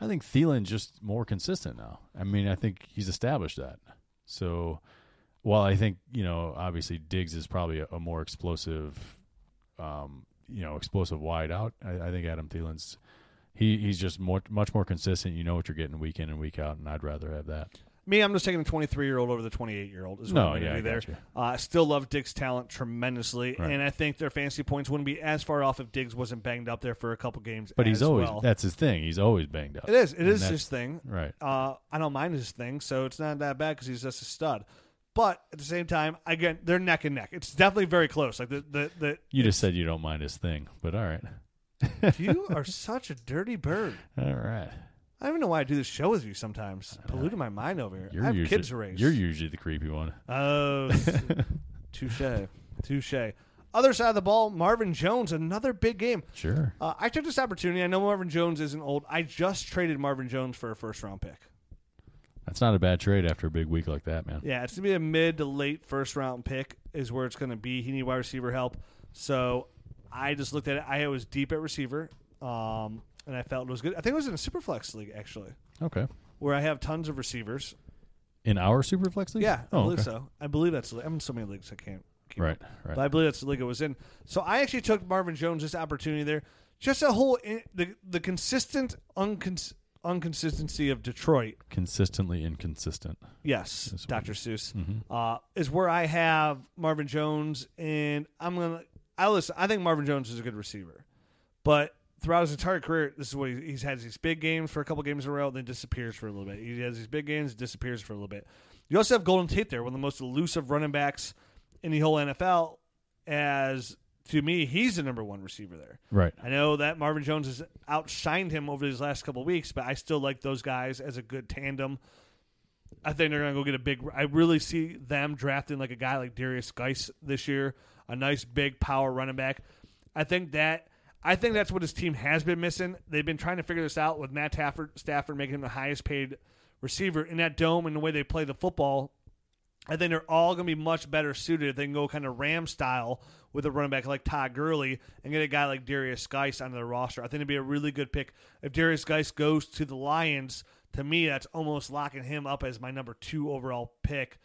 [SPEAKER 3] I think Thielen's just more consistent now. I mean, I think he's established that. So, while I think you know, obviously Diggs is probably a, a more explosive, um, you know, explosive wide out. I, I think Adam Thielen's he he's just more much more consistent. You know what you're getting week in and week out, and I'd rather have that.
[SPEAKER 2] Me, I'm just taking the 23 year old over the 28 year old. Is what
[SPEAKER 3] No,
[SPEAKER 2] I'm
[SPEAKER 3] yeah,
[SPEAKER 2] do there.
[SPEAKER 3] you.
[SPEAKER 2] Uh, I still love Diggs' talent tremendously,
[SPEAKER 3] Right.
[SPEAKER 2] and I think their fantasy points wouldn't be as far off if Diggs wasn't banged up there for a couple games.
[SPEAKER 3] But he's always
[SPEAKER 2] well.
[SPEAKER 3] that's his thing. He's always banged up.
[SPEAKER 2] It is. It
[SPEAKER 3] And
[SPEAKER 2] is his thing.
[SPEAKER 3] right.
[SPEAKER 2] Uh, I don't mind his thing, so it's not that bad because he's just a stud. But at the same time, again, they're neck and neck. It's definitely very close. Like the the, the
[SPEAKER 3] You just said you don't mind his thing, but all right,
[SPEAKER 2] you are such a dirty bird.
[SPEAKER 3] all right.
[SPEAKER 2] I don't even know why I do this show with you sometimes. Polluting my mind over here.
[SPEAKER 3] You're
[SPEAKER 2] I have
[SPEAKER 3] usually,
[SPEAKER 2] kids to raise.
[SPEAKER 3] You're usually the creepy one.
[SPEAKER 2] Oh, touche, touche. Other side of the ball, Marvin Jones, another big game.
[SPEAKER 3] Sure.
[SPEAKER 2] Uh, I took this opportunity. I know Marvin Jones isn't old. I just traded Marvin Jones for a first round pick.
[SPEAKER 3] That's not a bad trade after a big week like that, man.
[SPEAKER 2] Yeah, it's gonna be a mid to late first round pick is where it's gonna be. He need wide receiver help, so I just looked at it. I was deep at receiver, um, and I felt it was good. I think it was in a superflex league actually,
[SPEAKER 3] Okay.
[SPEAKER 2] where I have tons of receivers.
[SPEAKER 3] In our Superflex league?
[SPEAKER 2] Yeah, I
[SPEAKER 3] Oh,
[SPEAKER 2] believe
[SPEAKER 3] okay.
[SPEAKER 2] so. I believe that's. I'm in so many leagues I can't. keep
[SPEAKER 3] Right, right.
[SPEAKER 2] But I believe that's the league it was in. So I actually took Marvin Jones this opportunity there. Just a whole in, the the consistent uncons, inconsistency of Detroit.
[SPEAKER 3] Consistently inconsistent.
[SPEAKER 2] Yes,
[SPEAKER 3] That's what
[SPEAKER 2] Dr. Seuss
[SPEAKER 3] Mhm.
[SPEAKER 2] uh, is where I have Marvin Jones, and I'm gonna. I listen. I think Marvin Jones is a good receiver, but throughout his entire career, this is what he, he's had these big games for a couple games in a row, then disappears for a little bit. He has these big games, disappears for a little bit. You also have Golden Tate there, one of the most elusive running backs in the whole NFL. As to me, he's the number one receiver there.
[SPEAKER 3] Right.
[SPEAKER 2] I know that Marvin Jones has outshined him over these last couple weeks, but I still like those guys as a good tandem. I think they're going to go get a big. I really see them drafting like a guy like Derrius Guice this year, a nice big power running back. I think that I think that's what his team has been missing. They've been trying to figure this out with Matt Stafford, Stafford making him the highest paid receiver in that dome and the way they play the football. I think they're all going to be much better suited if they can go kind of Ram style with a running back like Todd Gurley and get a guy like Derrius Guice onto the roster. I think it'd be a really good pick. If Derrius Guice goes to the Lions, to me, that's almost locking him up as my number two overall pick.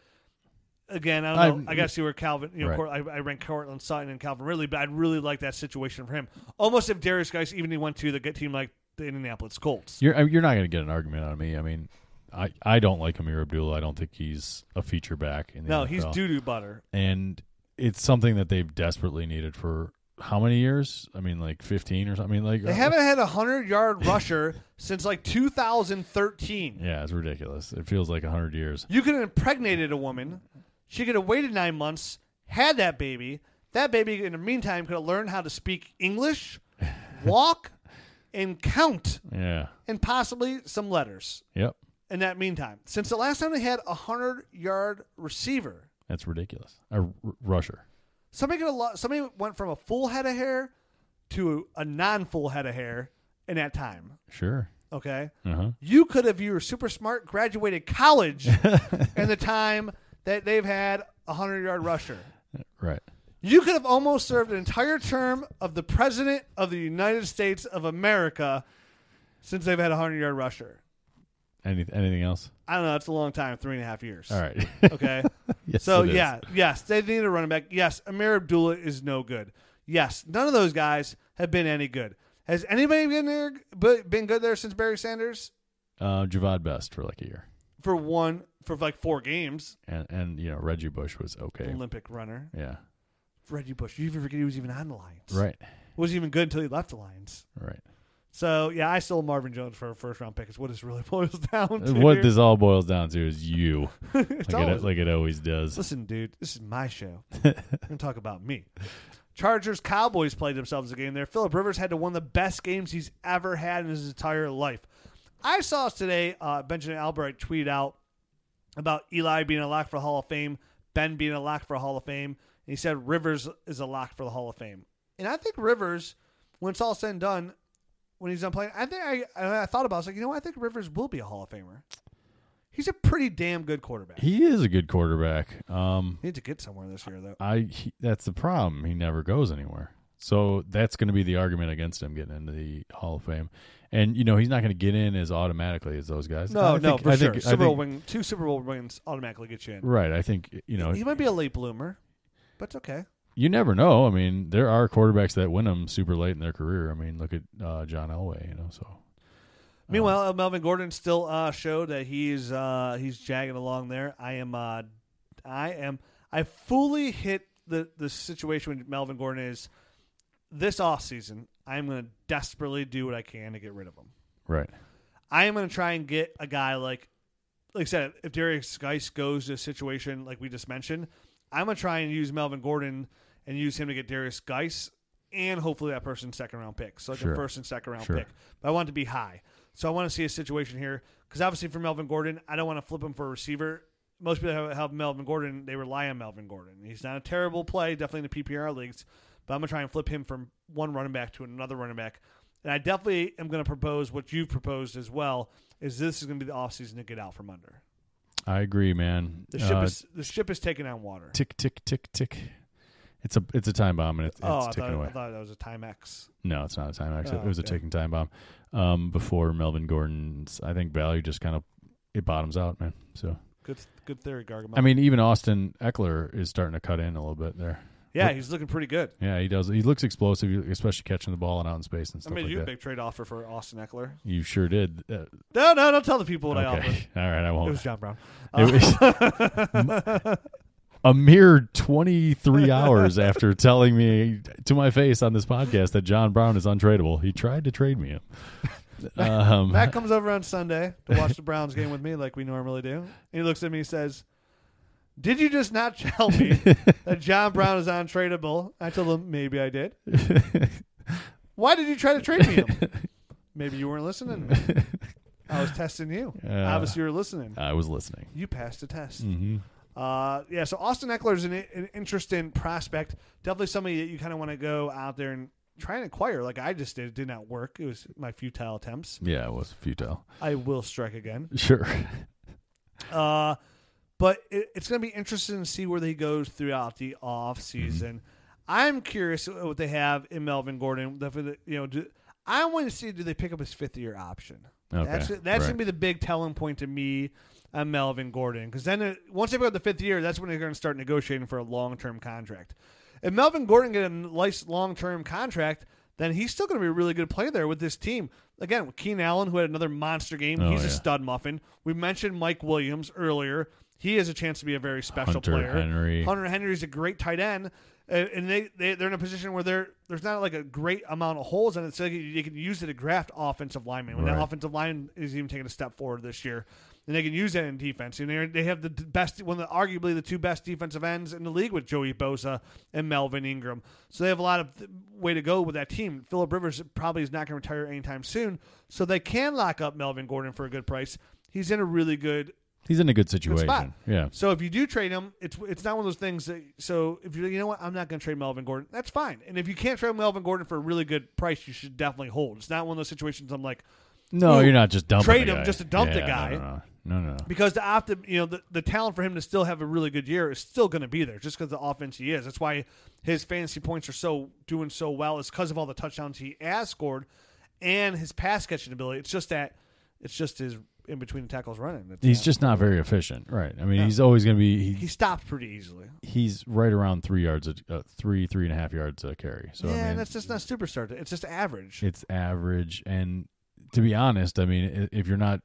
[SPEAKER 2] Again, I don't know.
[SPEAKER 3] I'm-
[SPEAKER 2] I got to see where Calvin, you know,
[SPEAKER 3] Right.
[SPEAKER 2] I, I rank Courtland Sutton and Calvin Ridley, but I'd really like that situation for him. Almost if Derrius Guice even he went to the good team like the Indianapolis Colts.
[SPEAKER 3] You're you're not going to get an argument out of me. I mean, I, I don't like Ameer Abdullah. I don't think he's a feature back in the
[SPEAKER 2] No,
[SPEAKER 3] NFL.
[SPEAKER 2] he's doo doo butter.
[SPEAKER 3] and it's something that they've desperately needed for how many years? I mean, like 15 or something. I mean, like
[SPEAKER 2] They uh, haven't had a hundred yard rusher since like 2013.
[SPEAKER 3] Yeah, it's ridiculous. It feels like 100 years.
[SPEAKER 2] You could have impregnated a woman. She could have waited nine months, had that baby. That baby, in the meantime, could have learned how to speak English, walk, and count,
[SPEAKER 3] Yeah.
[SPEAKER 2] and possibly some letters.
[SPEAKER 3] Yep.
[SPEAKER 2] In that meantime, since the last time they had a hundred yard receiver,
[SPEAKER 3] That's ridiculous. A r- rusher.
[SPEAKER 2] somebody could have lo- somebody went from a full head of hair to a non full head of hair in that time.
[SPEAKER 3] Sure.
[SPEAKER 2] Okay.
[SPEAKER 3] Uh-huh.
[SPEAKER 2] You could have, you were super smart, graduated college in the time that they've had a 100 yard rusher.
[SPEAKER 3] Right.
[SPEAKER 2] You could have almost served an entire term of the President of the United States of America since they've had a 100 yard rusher.
[SPEAKER 3] Any, anything else?
[SPEAKER 2] I don't know. That's a long time, three and a half years.
[SPEAKER 3] All right.
[SPEAKER 2] Okay.
[SPEAKER 3] yes,
[SPEAKER 2] so, yeah, yes, they need a running back. Yes, Ameer Abdullah is no good. Yes, none of those guys have been any good. Has anybody been there, been good there since Barry Sanders?
[SPEAKER 3] Uh, Jahvid Best for like a year.
[SPEAKER 2] For one, for like four games,
[SPEAKER 3] And, and you know, Reggie Bush was okay.
[SPEAKER 2] Olympic runner.
[SPEAKER 3] Yeah.
[SPEAKER 2] Reggie Bush. You even forget he was even on the Lions.
[SPEAKER 3] Right.
[SPEAKER 2] Wasn't even good until he left the Lions.
[SPEAKER 3] Right.
[SPEAKER 2] So yeah, I still Marvin Jones for a first round pick. Is what this really boils down to.
[SPEAKER 3] What this all boils down to is you,
[SPEAKER 2] It's
[SPEAKER 3] like
[SPEAKER 2] always-
[SPEAKER 3] it, like it always does.
[SPEAKER 2] Listen, dude, this is my show. I'm gonna talk about me. Chargers Cowboys played themselves a game there. Philip Rivers had to one of the best games he's ever had in his entire life. I saw today uh, Benjamin Albright tweet out about Eli being a lock for Hall of Fame, Ben being a lock for Hall of Fame, and he said Rivers is a lock for the Hall of Fame. And I think Rivers, when it's all said and done, when he's done playing, I think I, I, I thought about. it, I was like, you know, what? I think Rivers will be a Hall of Famer. He's a pretty damn good quarterback.
[SPEAKER 3] He is a good quarterback. Um,
[SPEAKER 2] He needs to get somewhere this year, though.
[SPEAKER 3] I he, that's the problem. He never goes anywhere. So that's going to be the argument against him getting into the Hall of Fame. And you know he's not going to get in as automatically as those guys.
[SPEAKER 2] No,
[SPEAKER 3] I
[SPEAKER 2] no,
[SPEAKER 3] think-
[SPEAKER 2] for
[SPEAKER 3] I
[SPEAKER 2] sure.
[SPEAKER 3] think-
[SPEAKER 2] Super Bowl win, two Super Bowl wins automatically get you in.
[SPEAKER 3] Right. I think you know
[SPEAKER 2] he might be a late bloomer, but it's okay.
[SPEAKER 3] you never know. I mean, there are quarterbacks that win them super late in their career. I mean, look at uh, John Elway. You know, so
[SPEAKER 2] Meanwhile, uh, Melvin Gordon still uh, showed that he's uh, he's jagging along there. I am, uh, I am, I fully hit the the situation with Melvin Gordon is this off season. I am going to desperately do what I can to get rid of him.
[SPEAKER 3] right.
[SPEAKER 2] I am going to try and get a guy like, like I said, if Derrius Guice goes to a situation like we just mentioned, I'm going to try and use Melvin Gordon and use him to get Derrius Guice and hopefully that person's second round pick. So like
[SPEAKER 3] Sure.
[SPEAKER 2] a first and second round
[SPEAKER 3] Sure.
[SPEAKER 2] pick. But I want it to be high. So I want to see a situation here because obviously for Melvin Gordon, I don't want to flip him for a receiver. Most people have, have Melvin Gordon; they rely on Melvin Gordon. He's not a terrible play, definitely in the PPR leagues, but I'm gonna try and flip him from one running back to another running back. And I definitely am going to propose what you've proposed as well. Is this is going to be the offseason to get out from under?
[SPEAKER 3] I agree, man.
[SPEAKER 2] The ship
[SPEAKER 3] Uh,
[SPEAKER 2] is the ship is taking on water.
[SPEAKER 3] tick tick tick tick. It's a it's a time bomb and it's,
[SPEAKER 2] oh, I
[SPEAKER 3] ticking
[SPEAKER 2] thought,
[SPEAKER 3] away.
[SPEAKER 2] I thought that was a time X.
[SPEAKER 3] No, it's not a time X.
[SPEAKER 2] Oh,
[SPEAKER 3] it was a ticking time bomb. Um, before Melvin Gordon's, I think value just kind of it bottoms out, man. So
[SPEAKER 2] Good, good theory, Gargamel.
[SPEAKER 3] I mean, even Austin Ekeler is starting to cut in a little bit there.
[SPEAKER 2] Yeah, he's looking pretty good.
[SPEAKER 3] Yeah, he does. He looks explosive, especially catching the ball and out in space and
[SPEAKER 2] I
[SPEAKER 3] stuff
[SPEAKER 2] made
[SPEAKER 3] like
[SPEAKER 2] you a
[SPEAKER 3] that.
[SPEAKER 2] big trade offer for Austin Ekeler.
[SPEAKER 3] You sure did. Uh,
[SPEAKER 2] No, no, don't tell the people what I offered.
[SPEAKER 3] all right, I won't.
[SPEAKER 2] It was John Brown.
[SPEAKER 3] It was- a mere 23 hours after telling me to my face on this podcast that John Brown is untradeable, he tried to trade me. Um,
[SPEAKER 2] Matt comes over on Sunday to watch the Browns game with me, like we normally do. And he looks at me and says, "Did you just not tell me that John Brown is untradeable?" I told him, "Maybe I did." Why did you try to trade me him? Maybe you weren't listening. I was testing you.
[SPEAKER 3] Uh,
[SPEAKER 2] Obviously, you were listening.
[SPEAKER 3] I was listening.
[SPEAKER 2] You passed the test.
[SPEAKER 3] hmm
[SPEAKER 2] Uh, yeah, so Austin Ekeler is an, an interesting prospect. Definitely somebody that you kind of want to go out there and try and acquire, like I just did. It did not work. It was my futile attempts.
[SPEAKER 3] Yeah, it was futile.
[SPEAKER 2] I will strike again.
[SPEAKER 3] Sure.
[SPEAKER 2] Uh, but it, it's going to be interesting to see where they go throughout the off season. I'm curious what they have in Melvin Gordon. You know, do, I want to see do they pick up his fifth year option.
[SPEAKER 3] Okay,
[SPEAKER 2] That's that's
[SPEAKER 3] right.
[SPEAKER 2] going to be the big telling point to me on Melvin Gordon because then it, once they pick up the fifth year, that's when they're going to start negotiating for a long term contract. If Melvin Gordon get a nice long term contract, then he's still going to be a really good player there with this team. Again, with Keenan Allen, who had another monster game,
[SPEAKER 3] Oh,
[SPEAKER 2] he's a stud muffin. We mentioned Mike Williams earlier. He has a chance to be a very special
[SPEAKER 3] Hunter
[SPEAKER 2] player.
[SPEAKER 3] Henry.
[SPEAKER 2] Hunter Henry is a great tight end, and and they, they they're in a position where they're there's not like a great amount of holes in it, so they can, use it to graft offensive linemen. When that offensive line is even taking a step forward this year, and they can use that in defense. And they they have the best one of the arguably the two best defensive ends in the league with Joey Bosa and Melvin Ingram. So they have a lot of th- way to go with that team. Philip Rivers probably is not going to retire anytime soon, so they can lock up Melvin Gordon for a good price. He's in a really good
[SPEAKER 3] He's in a good situation. Yeah.
[SPEAKER 2] so if you do trade him, it's it's not one of those things that. So if you you know what, I'm not going to trade Melvin Gordon. That's fine. And if you can't trade Melvin Gordon for a really good price, you should definitely hold. It's not one of those situations. I'm like
[SPEAKER 3] No, you're not just dumping
[SPEAKER 2] trade him just to dump the guy.
[SPEAKER 3] No, no, no, no. no.
[SPEAKER 2] because the opti- you know the, the talent for him to still have a really good year is still going to be there just because the offense he is. That's why his fantasy points are so doing so well. Is because of all the touchdowns he has scored and his pass catching ability. It's just that it's just his in between the tackles running. It's
[SPEAKER 3] He's just not very efficient, right? I mean,
[SPEAKER 2] No.
[SPEAKER 3] he's always going to be. He,
[SPEAKER 2] he stops pretty easily.
[SPEAKER 3] he's right around three yards, a, uh, three three and a half yards a carry. So
[SPEAKER 2] yeah,
[SPEAKER 3] I mean,
[SPEAKER 2] that's just not superstar. It's just average.
[SPEAKER 3] it's average. And to be honest, I mean, i- if you're not,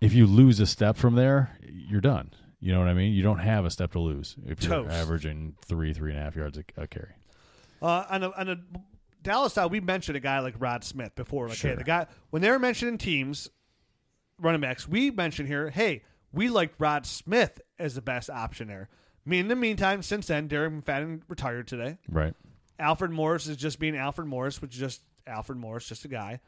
[SPEAKER 3] if you lose a step from there, you're done. You know what I mean? You don't have a step to lose if you're
[SPEAKER 2] Toast.
[SPEAKER 3] averaging three three and a half yards a, a carry.
[SPEAKER 2] Uh, on a, on a Dallas side, we mentioned a guy like Rod Smith before. Like, hey,
[SPEAKER 3] Sure.
[SPEAKER 2] the guy when they were mentioning teams, running backs, we mentioned here, hey, we liked Rod Smith as the best option there. I mean, in the meantime, since then, Derek McFadden retired today.
[SPEAKER 3] Right.
[SPEAKER 2] Alfred Morris is just being Alfred Morris, which is just Alfred Morris, just a guy.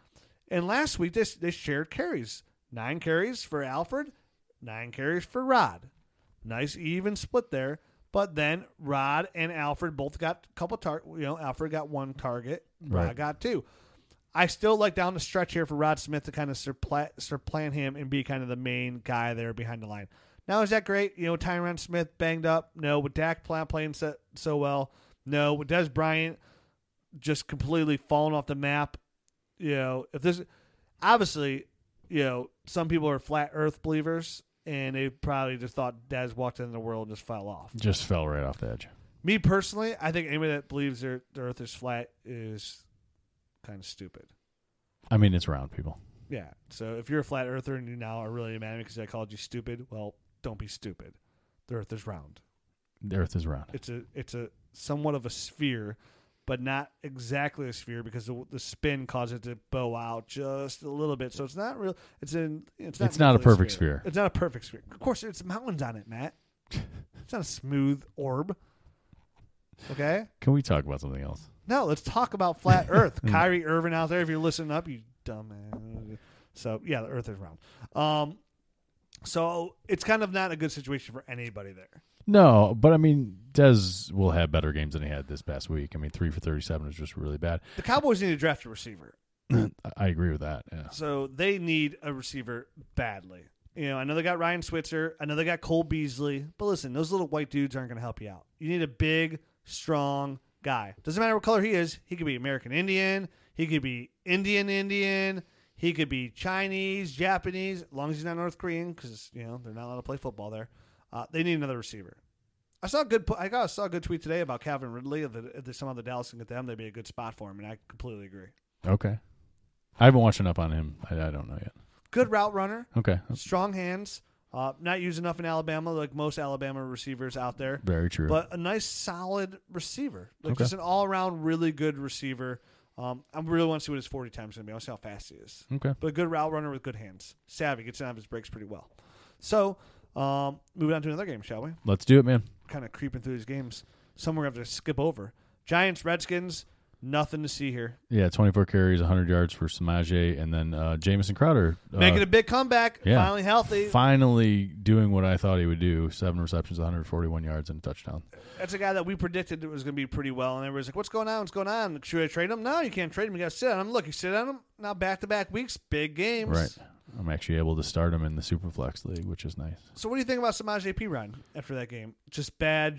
[SPEAKER 2] And last week, they, they shared carries. Nine carries for Alfred, nine carries for Rod. Nice even split there. But then Rod and Alfred both got a couple tar You know, Alfred got one target. Rod
[SPEAKER 3] Right.
[SPEAKER 2] got two. I still like down the stretch here for Rod Smith to kind of supplant, supplant him and be kind of the main guy there behind the line. Now, is that great? You know, Tyron Smith banged up? No. With Dak playing so, so well? No. With Dez Bryant just completely falling off the map? You know, if this obviously, you know, some people are flat Earth believers, and they probably just thought Dez walked into the world and just fell off.
[SPEAKER 3] Just fell right off the edge.
[SPEAKER 2] Me personally, I think anybody that believes their the Earth is flat is kind of stupid.
[SPEAKER 3] I mean, it's round, people.
[SPEAKER 2] Yeah. So if you're a flat earther and you now are really mad at me because I called you stupid, well, don't be stupid. The Earth is round.
[SPEAKER 3] The Earth is round.
[SPEAKER 2] It's a it's a somewhat of a sphere, but not exactly a sphere because the, the spin causes it to bow out just a little bit. So it's not real. It's in. It's not.
[SPEAKER 3] It's not a perfect sphere.
[SPEAKER 2] It's not a perfect sphere. Of course, it's mountains on it, Matt. it's not a smooth orb. Okay.
[SPEAKER 3] Can we talk about something else?
[SPEAKER 2] No, let's talk about flat Earth. Kyrie Irving out there, if you're listening up, you dumb. So yeah, the Earth is round. Um, so it's kind of not a good situation for anybody there.
[SPEAKER 3] No, but I mean, Dez will have better games than he had this past week. I mean, three for thirty-seven is just really bad.
[SPEAKER 2] The Cowboys need to draft a receiver.
[SPEAKER 3] I agree with that. Yeah.
[SPEAKER 2] So they need a receiver badly. You know, I know they got Ryan Switzer. I know they got Cole Beasley. But listen, those little white dudes aren't going to help you out. You need a big, strong guy. Doesn't matter what color he is. He could be American Indian. He could be Indian Indian. He could be Chinese, Japanese, as long as he's not North Korean, because you know they're not allowed to play football there. Uh, they need another receiver. I saw a good. I got saw a good tweet today about Calvin Ridley. If, the, if somehow the Dallas can get them, they'd be a good spot for him, and I completely agree.
[SPEAKER 3] Okay. I haven't watched enough on him. I, I don't know yet.
[SPEAKER 2] Good route runner.
[SPEAKER 3] Okay.
[SPEAKER 2] Strong hands. Uh, not used enough in Alabama, like most Alabama receivers out there.
[SPEAKER 3] Very true.
[SPEAKER 2] But a nice, solid receiver. Like
[SPEAKER 3] Okay.
[SPEAKER 2] just an all around really good receiver. Um, I really want to see what his 40 times is going to be. I want to see how fast he is.
[SPEAKER 3] okay.
[SPEAKER 2] But a good route runner with good hands. Savvy, gets out of his breaks pretty well. So, um, moving on to another game, shall we?
[SPEAKER 3] Let's do it, man.
[SPEAKER 2] Kind of creeping through these games. Some we're going to have to skip over. Giants, Redskins, nothing to see here.
[SPEAKER 3] Yeah, 24 carries, 100 yards for Samaje, and then uh, Jamison Crowder uh,
[SPEAKER 2] Making a big comeback.
[SPEAKER 3] yeah.
[SPEAKER 2] Finally healthy.
[SPEAKER 3] finally doing what I thought he would do: seven receptions, 141 yards, and a touchdown.
[SPEAKER 2] That's a guy that we predicted it was going to be pretty well, and everybody's like, "What's going on? What's going on? Should I trade him? No, you can't trade him. You got to sit on him. Look, you sit on him now. Back to back weeks, big games.
[SPEAKER 3] Right. I'm actually able to start him in the Superflex league, which is nice.
[SPEAKER 2] So, what do you think about Samaje Perine after that game? Just bad,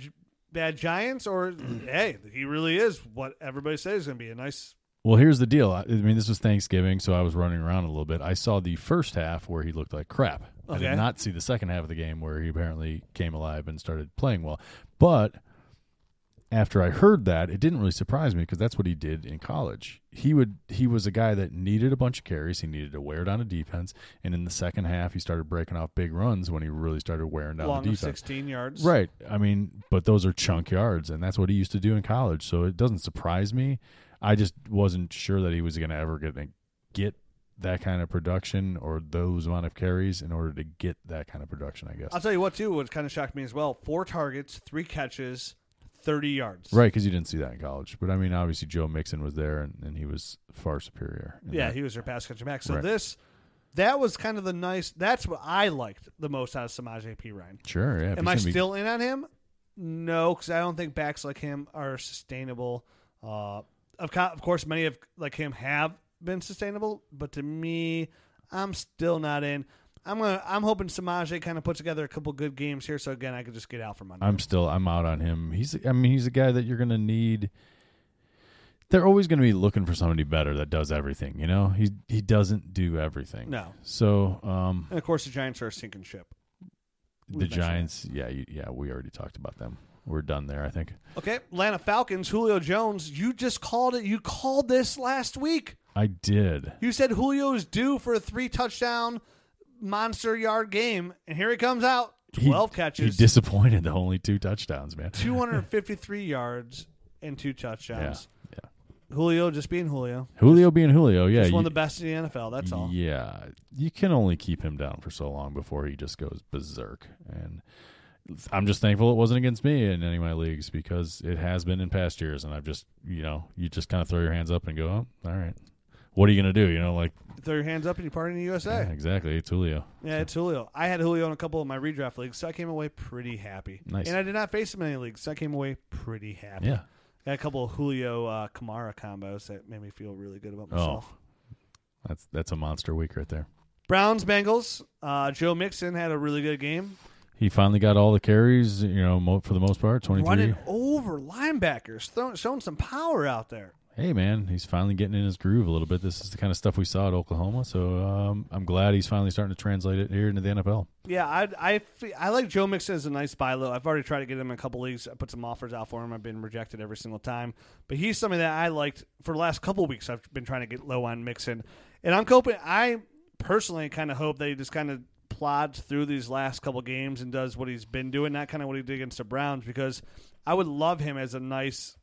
[SPEAKER 2] bad Giants, or hey, he really is what everybody says is going to be a nice.
[SPEAKER 3] Well, here's the deal. I I mean, this was Thanksgiving, so I was running around a little bit. I saw the first half where he looked like crap. I did not see the second half of the game where he apparently came alive and started playing well. But after I heard that, it didn't really surprise me because that's what he did in college. He would he was a guy that needed a bunch of carries. He needed to wear down a defense, and in the second half, he started breaking off big runs when he really started wearing down
[SPEAKER 2] long
[SPEAKER 3] the defense.
[SPEAKER 2] 16 yards.
[SPEAKER 3] Right. I mean, but those are chunk yards, and that's what he used to do in college. So it doesn't surprise me. I just wasn't sure that he was going to ever get get that kind of production or those amount of carries in order to get that kind of production. I guess.
[SPEAKER 2] I'll tell you what, too, what kind of shocked me as well four targets, three catches, 30 yards.
[SPEAKER 3] Right, because you didn't see that in college. But I mean, obviously Joe Mixon was there, and, and he was far superior.
[SPEAKER 2] Yeah,
[SPEAKER 3] that.
[SPEAKER 2] he was their pass catcher back. So
[SPEAKER 3] Right.
[SPEAKER 2] this, that was kind of the nice. That's what I liked the most out of Samaje Perine.
[SPEAKER 3] sure. Yeah.
[SPEAKER 2] Am I
[SPEAKER 3] gonna be-
[SPEAKER 2] still in on him? No, because I don't think backs like him are sustainable. Uh, of, co- of course, many of like him have been sustainable, but to me, I'm still not in. I'm gonna. I'm hoping Samaje kind of puts together a couple good games here, so again, I could just get out from under.
[SPEAKER 3] I'm still I'm out on him. He's I mean he's a guy that you're gonna need. They're always going to be looking for somebody better that does everything. You know, he he doesn't do everything.
[SPEAKER 2] No,
[SPEAKER 3] So um,
[SPEAKER 2] and of course the Giants are a sinking ship. We
[SPEAKER 3] the
[SPEAKER 2] mentioned that.
[SPEAKER 3] Giants, yeah, you, yeah, we already talked about them. We're done there, I think.
[SPEAKER 2] Okay, Atlanta Falcons, Julio Jones. You just called it. You called this last week.
[SPEAKER 3] I did.
[SPEAKER 2] You said Julio's due for a three touchdown monster yard game, and here he comes out. Twelve
[SPEAKER 3] He
[SPEAKER 2] catches,
[SPEAKER 3] disappointed. The only two touchdowns, man.
[SPEAKER 2] 253 yards, and two touchdowns.
[SPEAKER 3] yeah.
[SPEAKER 2] Julio just being Julio.
[SPEAKER 3] Julio being Julio, yeah,
[SPEAKER 2] Just one of the best in the NFL. That's all.
[SPEAKER 3] Yeah, you can only keep him down for so long before he just goes berserk. And I'm just thankful it wasn't against me in any of my leagues because it has been in past years. And I've just, you know, you just kind of throw your hands up and go, oh, all right. What are you gonna do? You know, like
[SPEAKER 2] Throw your hands up and you party in the USA.
[SPEAKER 3] yeah, exactly. It's Julio.
[SPEAKER 2] Yeah, it's Julio. I had Julio in a couple of my redraft leagues, so I came away pretty happy.
[SPEAKER 3] Nice.
[SPEAKER 2] And I did not face him in any leagues, so I came away pretty happy.
[SPEAKER 3] Yeah.
[SPEAKER 2] Got a couple of Julio uh, Kamara combos that made me feel really good about myself.
[SPEAKER 3] Oh, that's that's a monster week right there.
[SPEAKER 2] Browns Bengals. Uh, Joe Mixon had a really good game,
[SPEAKER 3] He finally got all the carries. You know, mo- for the most part, twenty three.
[SPEAKER 2] running over linebackers, throwing, showing some power out there.
[SPEAKER 3] Hey man, he's finally getting in his groove a little bit. This is the kind of stuff we saw at Oklahoma, so um, I'm glad he's finally starting to translate it here into the NFL.
[SPEAKER 2] Yeah, I I, I like Joe Mixon as a nice buy low. I've already tried to get him in a couple leagues. I put some offers out for him. I've been rejected every single time. But he's something that I liked for the last couple weeks. I've been trying to get low on Mixon, and I'm hoping. I personally kind of hope that he just kind of plods through these last couple games and does what he's been doing, not kind of what he did against the Browns, because I would love him as a nice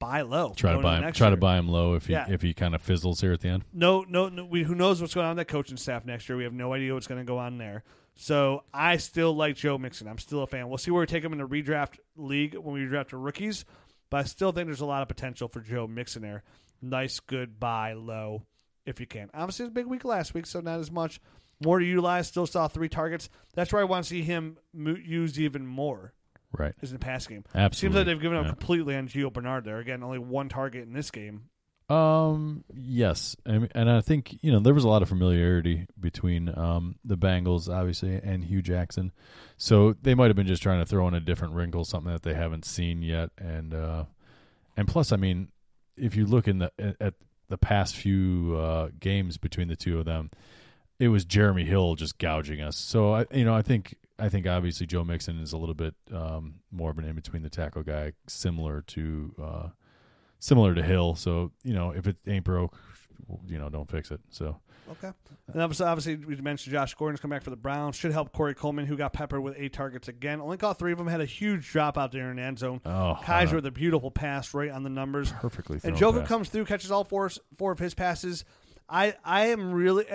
[SPEAKER 2] buy low.
[SPEAKER 3] Try to buy him. Try to buy him low if he
[SPEAKER 2] Yeah.
[SPEAKER 3] if he kind of fizzles here at the end.
[SPEAKER 2] no, no, no we, who knows what's going on with that coaching staff next year? We have no idea what's going to go on there. So I still like Joe Mixon. I'm still a fan. We'll see where we take him in the redraft league when we draft the rookies, but I still think there's a lot of potential for Joe Mixon there. Nice, good buy low if you can. Obviously, it was a big week last week, so not as much. More to utilize. Still saw three targets. That's where I want to see him used even more.
[SPEAKER 3] Right.
[SPEAKER 2] Is in the pass game.
[SPEAKER 3] Absolutely.
[SPEAKER 2] Seems like they've given up
[SPEAKER 3] Yeah.
[SPEAKER 2] completely on Gio Bernard there. Again, only one target in this game.
[SPEAKER 3] Um. Yes, mean, and I think you know there was a lot of familiarity between um the Bengals, obviously, and Hue Jackson, so they might have been just trying to throw in a different wrinkle, something that they haven't seen yet, and uh, and plus, I mean, if you look in the at the past few uh, games between the two of them, it was Jeremy Hill just gouging us. So I, you know, I think I think obviously Joe Mixon is a little bit um, more of an in between the tackle guy, similar to. Uh, similar to Hill. So you know, if it ain't broke, you know, don't fix it. So
[SPEAKER 2] Okay. And obviously, obviously, we mentioned Josh Gordon's come back for the Browns. Should help Corey Coleman, who got peppered with eight targets again. Only caught three of them. Had a huge drop out there in the end zone.
[SPEAKER 3] oh,
[SPEAKER 2] Kizer
[SPEAKER 3] uh,
[SPEAKER 2] with a beautiful pass right on the numbers.
[SPEAKER 3] perfectly.
[SPEAKER 2] And Joker comes through, catches all four four of his passes. I I am really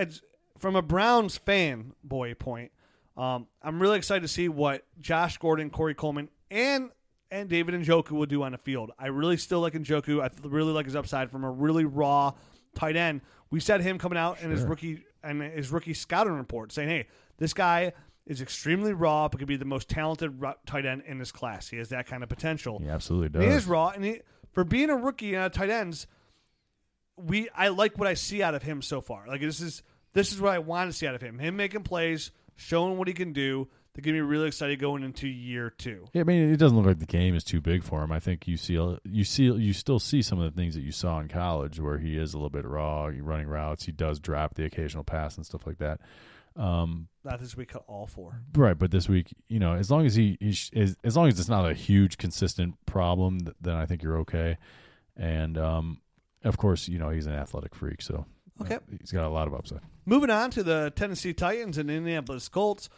[SPEAKER 2] from a Browns fan boy point. Um, I'm really excited to see what Josh Gordon, Corey Coleman, and and David Njoku will do on the field. I really still like Njoku. I really like his upside from a really raw tight end. We said him coming out in his rookie and his rookie scouting report saying, "Hey, this guy." Is extremely raw, but could be the most talented tight end in this class. He has that kind of potential.
[SPEAKER 3] He absolutely
[SPEAKER 2] He is raw, and he, for being a rookie on tight ends, we I like what I see out of him so far. Like this is this is what I want to see out of him. Him making plays, showing what he can do. They get me really excited going into year two.
[SPEAKER 3] Yeah, I mean, it doesn't look like the game is too big for him. I think you see, you see, you still see some of the things that you saw in college, where he is a little bit raw, running routes, he does drop the occasional pass and stuff like that. Um,
[SPEAKER 2] Not this week, all four.
[SPEAKER 3] right, but this week, you know, as long as he, he sh- is, as long as it's not a huge consistent problem, th- then I think you're okay. And um, of course, you know, he's an athletic freak, so
[SPEAKER 2] Okay.
[SPEAKER 3] he's got a lot of upside.
[SPEAKER 2] Moving on to the Tennessee Titans and Indianapolis Colts.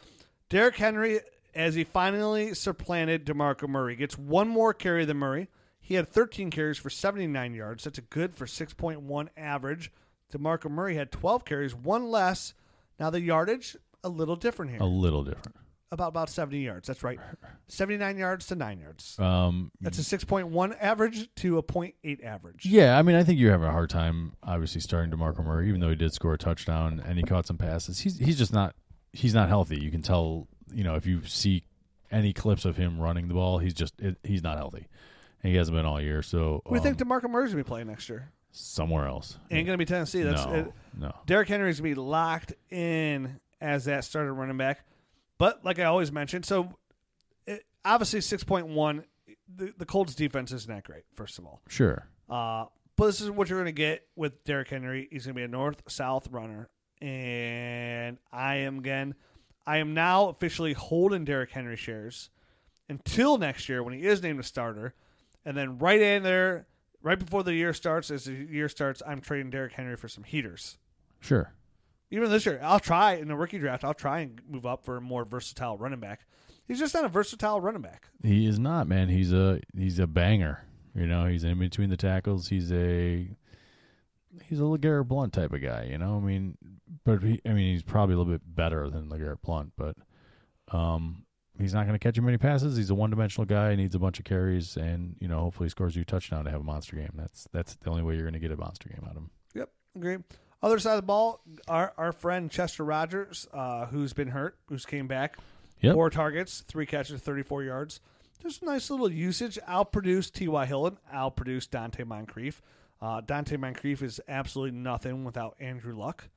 [SPEAKER 2] Derrick Henry, as he finally supplanted DeMarco Murray, gets one more carry than Murray. He had 13 carries for 79 yards. That's a good for 6.1 average. DeMarco Murray had 12 carries, one less. Now the yardage a little different here.
[SPEAKER 3] A little different.
[SPEAKER 2] About about 70 yards. That's right. 79 yards to 9 yards.
[SPEAKER 3] Um,
[SPEAKER 2] That's a 6.1 average to a 0.8 average.
[SPEAKER 3] Yeah, I mean, I think you're having a hard time, obviously, starting DeMarco Murray, even though he did score a touchdown and he caught some passes. He's he's just not he's not healthy. You can tell, you know, if you see any clips of him running the ball, he's just it, he's not healthy. And he hasn't been all year. So
[SPEAKER 2] We think
[SPEAKER 3] um,
[SPEAKER 2] DeMarco Murray's going to be playing next year.
[SPEAKER 3] somewhere else.
[SPEAKER 2] Ain't going to be Tennessee. That's
[SPEAKER 3] no,
[SPEAKER 2] it.
[SPEAKER 3] no.
[SPEAKER 2] Derrick Henry's gonna be locked in as that starter running back. But like I always mentioned, so it, obviously six point one, the, the Colts defense isn't that great. First of all,
[SPEAKER 3] Sure.
[SPEAKER 2] uh, but this is what you're gonna get with Derrick Henry. He's gonna be a north south runner, and I am again, I am now officially holding Derrick Henry shares until next year when he is named a starter, and then right in there. Right before the year starts, as the year starts, I'm trading Derrick Henry for some heaters
[SPEAKER 3] Sure.
[SPEAKER 2] Even this year, I'll try in the rookie draft. I'll try and move up for a more versatile running back. He's just not a versatile running back.
[SPEAKER 3] He is not, man. He's a he's a banger. You know, he's in between the tackles. He's a he's a LeGarrette Blunt type of guy. You know, I mean, but he, I mean, he's probably a little bit better than LeGarrette Blunt, but um, he's not going to catch you many passes. He's a one dimensional guy. He needs a bunch of carries, and you know, hopefully, he scores you a touchdown to have a monster game. That's that's the only way you're going to get a monster game out of him.
[SPEAKER 2] Yep, agree. Other side of the ball, our our friend Chester Rogers, uh, who's been hurt, who's came back,
[SPEAKER 3] Yep.
[SPEAKER 2] four targets, three catches, thirty four yards. Just a nice little usage. Outproduced T.Y. Hilton, outproduced Donte Moncrief. Uh, Donte Moncrief is absolutely nothing without Andrew Luck,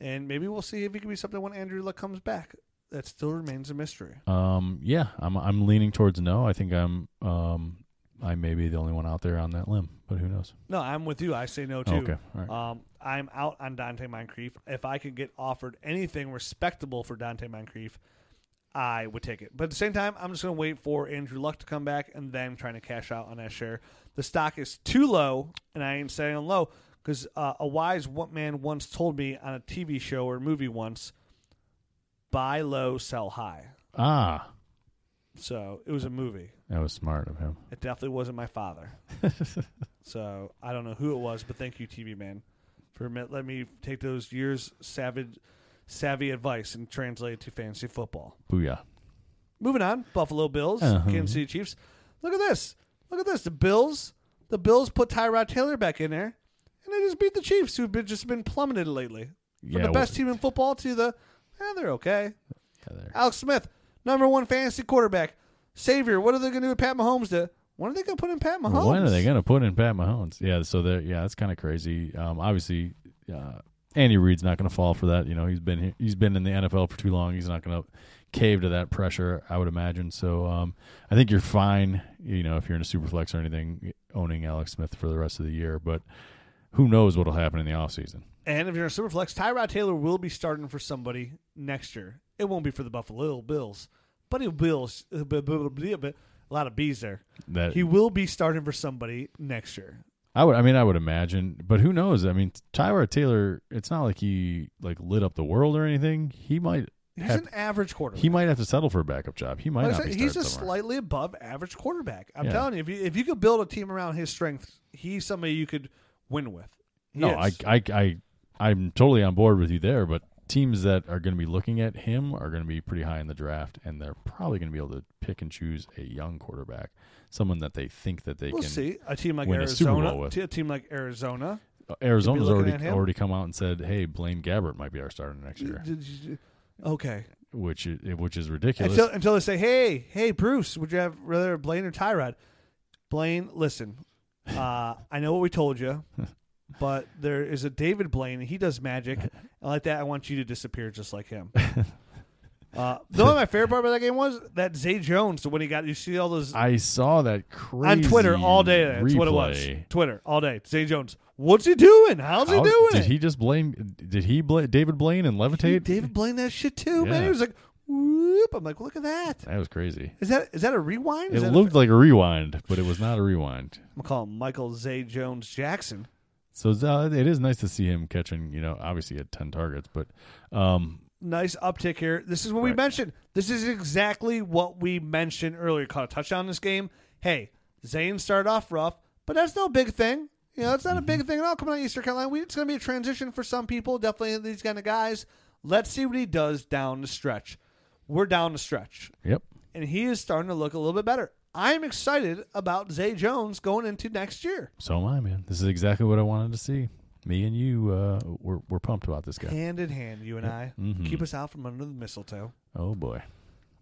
[SPEAKER 2] and maybe we'll see if he can be something when Andrew Luck comes back. That still remains a mystery.
[SPEAKER 3] Um, yeah, I'm I'm leaning towards no. I think I'm um I may be the only one out there on that limb, but who knows?
[SPEAKER 2] No, I'm with you. I say no too.
[SPEAKER 3] Okay, all right.
[SPEAKER 2] Um, I'm out on Donte Moncrief. If I could get offered anything respectable for Donte Moncrief, I would take it. But at the same time, I'm just going to wait for Andrew Luck to come back and then trying to cash out on that share. The stock is too low, and I ain't saying low because uh, a wise man once told me on a TV show or movie once, buy low, sell high.
[SPEAKER 3] Ah,
[SPEAKER 2] So it was a movie.
[SPEAKER 3] That was smart of him.
[SPEAKER 2] It definitely wasn't my father. so I don't know who it was, but thank you, TV man, for let me take those years savage, savvy advice and translate it to fantasy football.
[SPEAKER 3] Booyah.
[SPEAKER 2] Moving on, Buffalo Bills,
[SPEAKER 3] Uh-huh.
[SPEAKER 2] Kansas City Chiefs. Look at this. Look at this. The Bills. The Bills put Tyrod Taylor back in there, and they just beat the Chiefs, who've been just been plummeted lately. From
[SPEAKER 3] Yeah,
[SPEAKER 2] the best team in football to the, eh, they're okay.
[SPEAKER 3] Yeah, there.
[SPEAKER 2] Alex Smith, number one fantasy quarterback, savior. What are they going to do with Pat Mahomes? To when are they going to put in Pat Mahomes?
[SPEAKER 3] When are they going to put in Pat Mahomes? Yeah, so that yeah, that's kind of crazy. Um, obviously, uh, Andy Reid's not going to fall for that. You know, he's been he's been in the NFL for too long. He's not going to cave to that pressure, I would imagine. So um, I think you're fine. You know, if you're in a super flex or anything, owning Alex Smith for the rest of the year. But who knows what'll happen in the offseason.
[SPEAKER 2] And if you're in a super flex, Tyrod Taylor will be starting for somebody next year. It won't be for the Buffalo Bills, but he will. Uh, be a lot of bees there.
[SPEAKER 3] That
[SPEAKER 2] He will be starting for somebody next year.
[SPEAKER 3] I would. I mean, I would imagine, but who knows? I mean, Tyrod Taylor. It's not like he like lit up the world or anything. He might.
[SPEAKER 2] He's
[SPEAKER 3] have,
[SPEAKER 2] an average quarterback.
[SPEAKER 3] he might have to settle for a backup job. He might
[SPEAKER 2] Like
[SPEAKER 3] not be
[SPEAKER 2] he's a
[SPEAKER 3] somewhere.
[SPEAKER 2] slightly above average quarterback. I'm
[SPEAKER 3] Yeah.
[SPEAKER 2] telling you, if you if you could build a team around his strengths, he's somebody you could win with. He
[SPEAKER 3] No, I. I, I, I'm totally on board with you there. But teams that are going to be looking at him are going to be pretty high in the draft, and they're probably going to be able to pick and choose a young quarterback, someone that they think that they
[SPEAKER 2] we'll
[SPEAKER 3] can.
[SPEAKER 2] see a team like
[SPEAKER 3] Arizona, a Super Bowl
[SPEAKER 2] Arizona.
[SPEAKER 3] with.
[SPEAKER 2] t- A team like Arizona.
[SPEAKER 3] Uh, Arizona's already already come out and said, "Hey, Blaine Gabbert might be our starter next year,"
[SPEAKER 2] Okay.
[SPEAKER 3] which is, which is ridiculous.
[SPEAKER 2] Until until they say, "Hey, hey, Bruce, would you have rather Blaine or Tyrod?" Blaine, listen, uh, I know what we told you, but there is a David Blaine, and he does magic. And like that, I want you to disappear just like him. Uh, the only my favorite part about that game was that Zay Jones So when he got you see all those
[SPEAKER 3] I saw that crazy
[SPEAKER 2] on Twitter all day. That's what it was.
[SPEAKER 3] replay.
[SPEAKER 2] Twitter all day. Zay Jones, what's he doing? How's he
[SPEAKER 3] How-
[SPEAKER 2] doing
[SPEAKER 3] Did
[SPEAKER 2] it?
[SPEAKER 3] he just blame? Did he David Blaine and levitate?
[SPEAKER 2] David Blaine that shit too, man.
[SPEAKER 3] Yeah.
[SPEAKER 2] He was like, whoop. I'm like, look at that.
[SPEAKER 3] That was crazy.
[SPEAKER 2] Is that is that a rewind? Is
[SPEAKER 3] It
[SPEAKER 2] that
[SPEAKER 3] looked
[SPEAKER 2] a,
[SPEAKER 3] like a rewind, but it was not a rewind.
[SPEAKER 2] I'm gonna call him Michael Zay Jones Jackson.
[SPEAKER 3] So uh, it is nice to see him catching. You know, obviously had ten targets, but um,
[SPEAKER 2] Nice uptick here. This is what we mentioned. This is exactly what we mentioned earlier. Caught a touchdown in this game. Hey, Zane started off rough, but that's no big thing. You know, it's not a
[SPEAKER 3] Mm-hmm.
[SPEAKER 2] big thing at all coming out of Eastern Carolina. We, it's going to be a transition for some people. Definitely these kind of guys. Let's see what he does down the stretch. We're down the stretch.
[SPEAKER 3] yep.
[SPEAKER 2] and he is starting to look a little bit better. I'm excited about Zay Jones going into next year.
[SPEAKER 3] So am I, man. This is exactly what I wanted to see. Me and you, uh, we're we're pumped about this guy.
[SPEAKER 2] Hand in hand, you and I.
[SPEAKER 3] Mhm.
[SPEAKER 2] Keep us out from under the mistletoe.
[SPEAKER 3] Oh boy.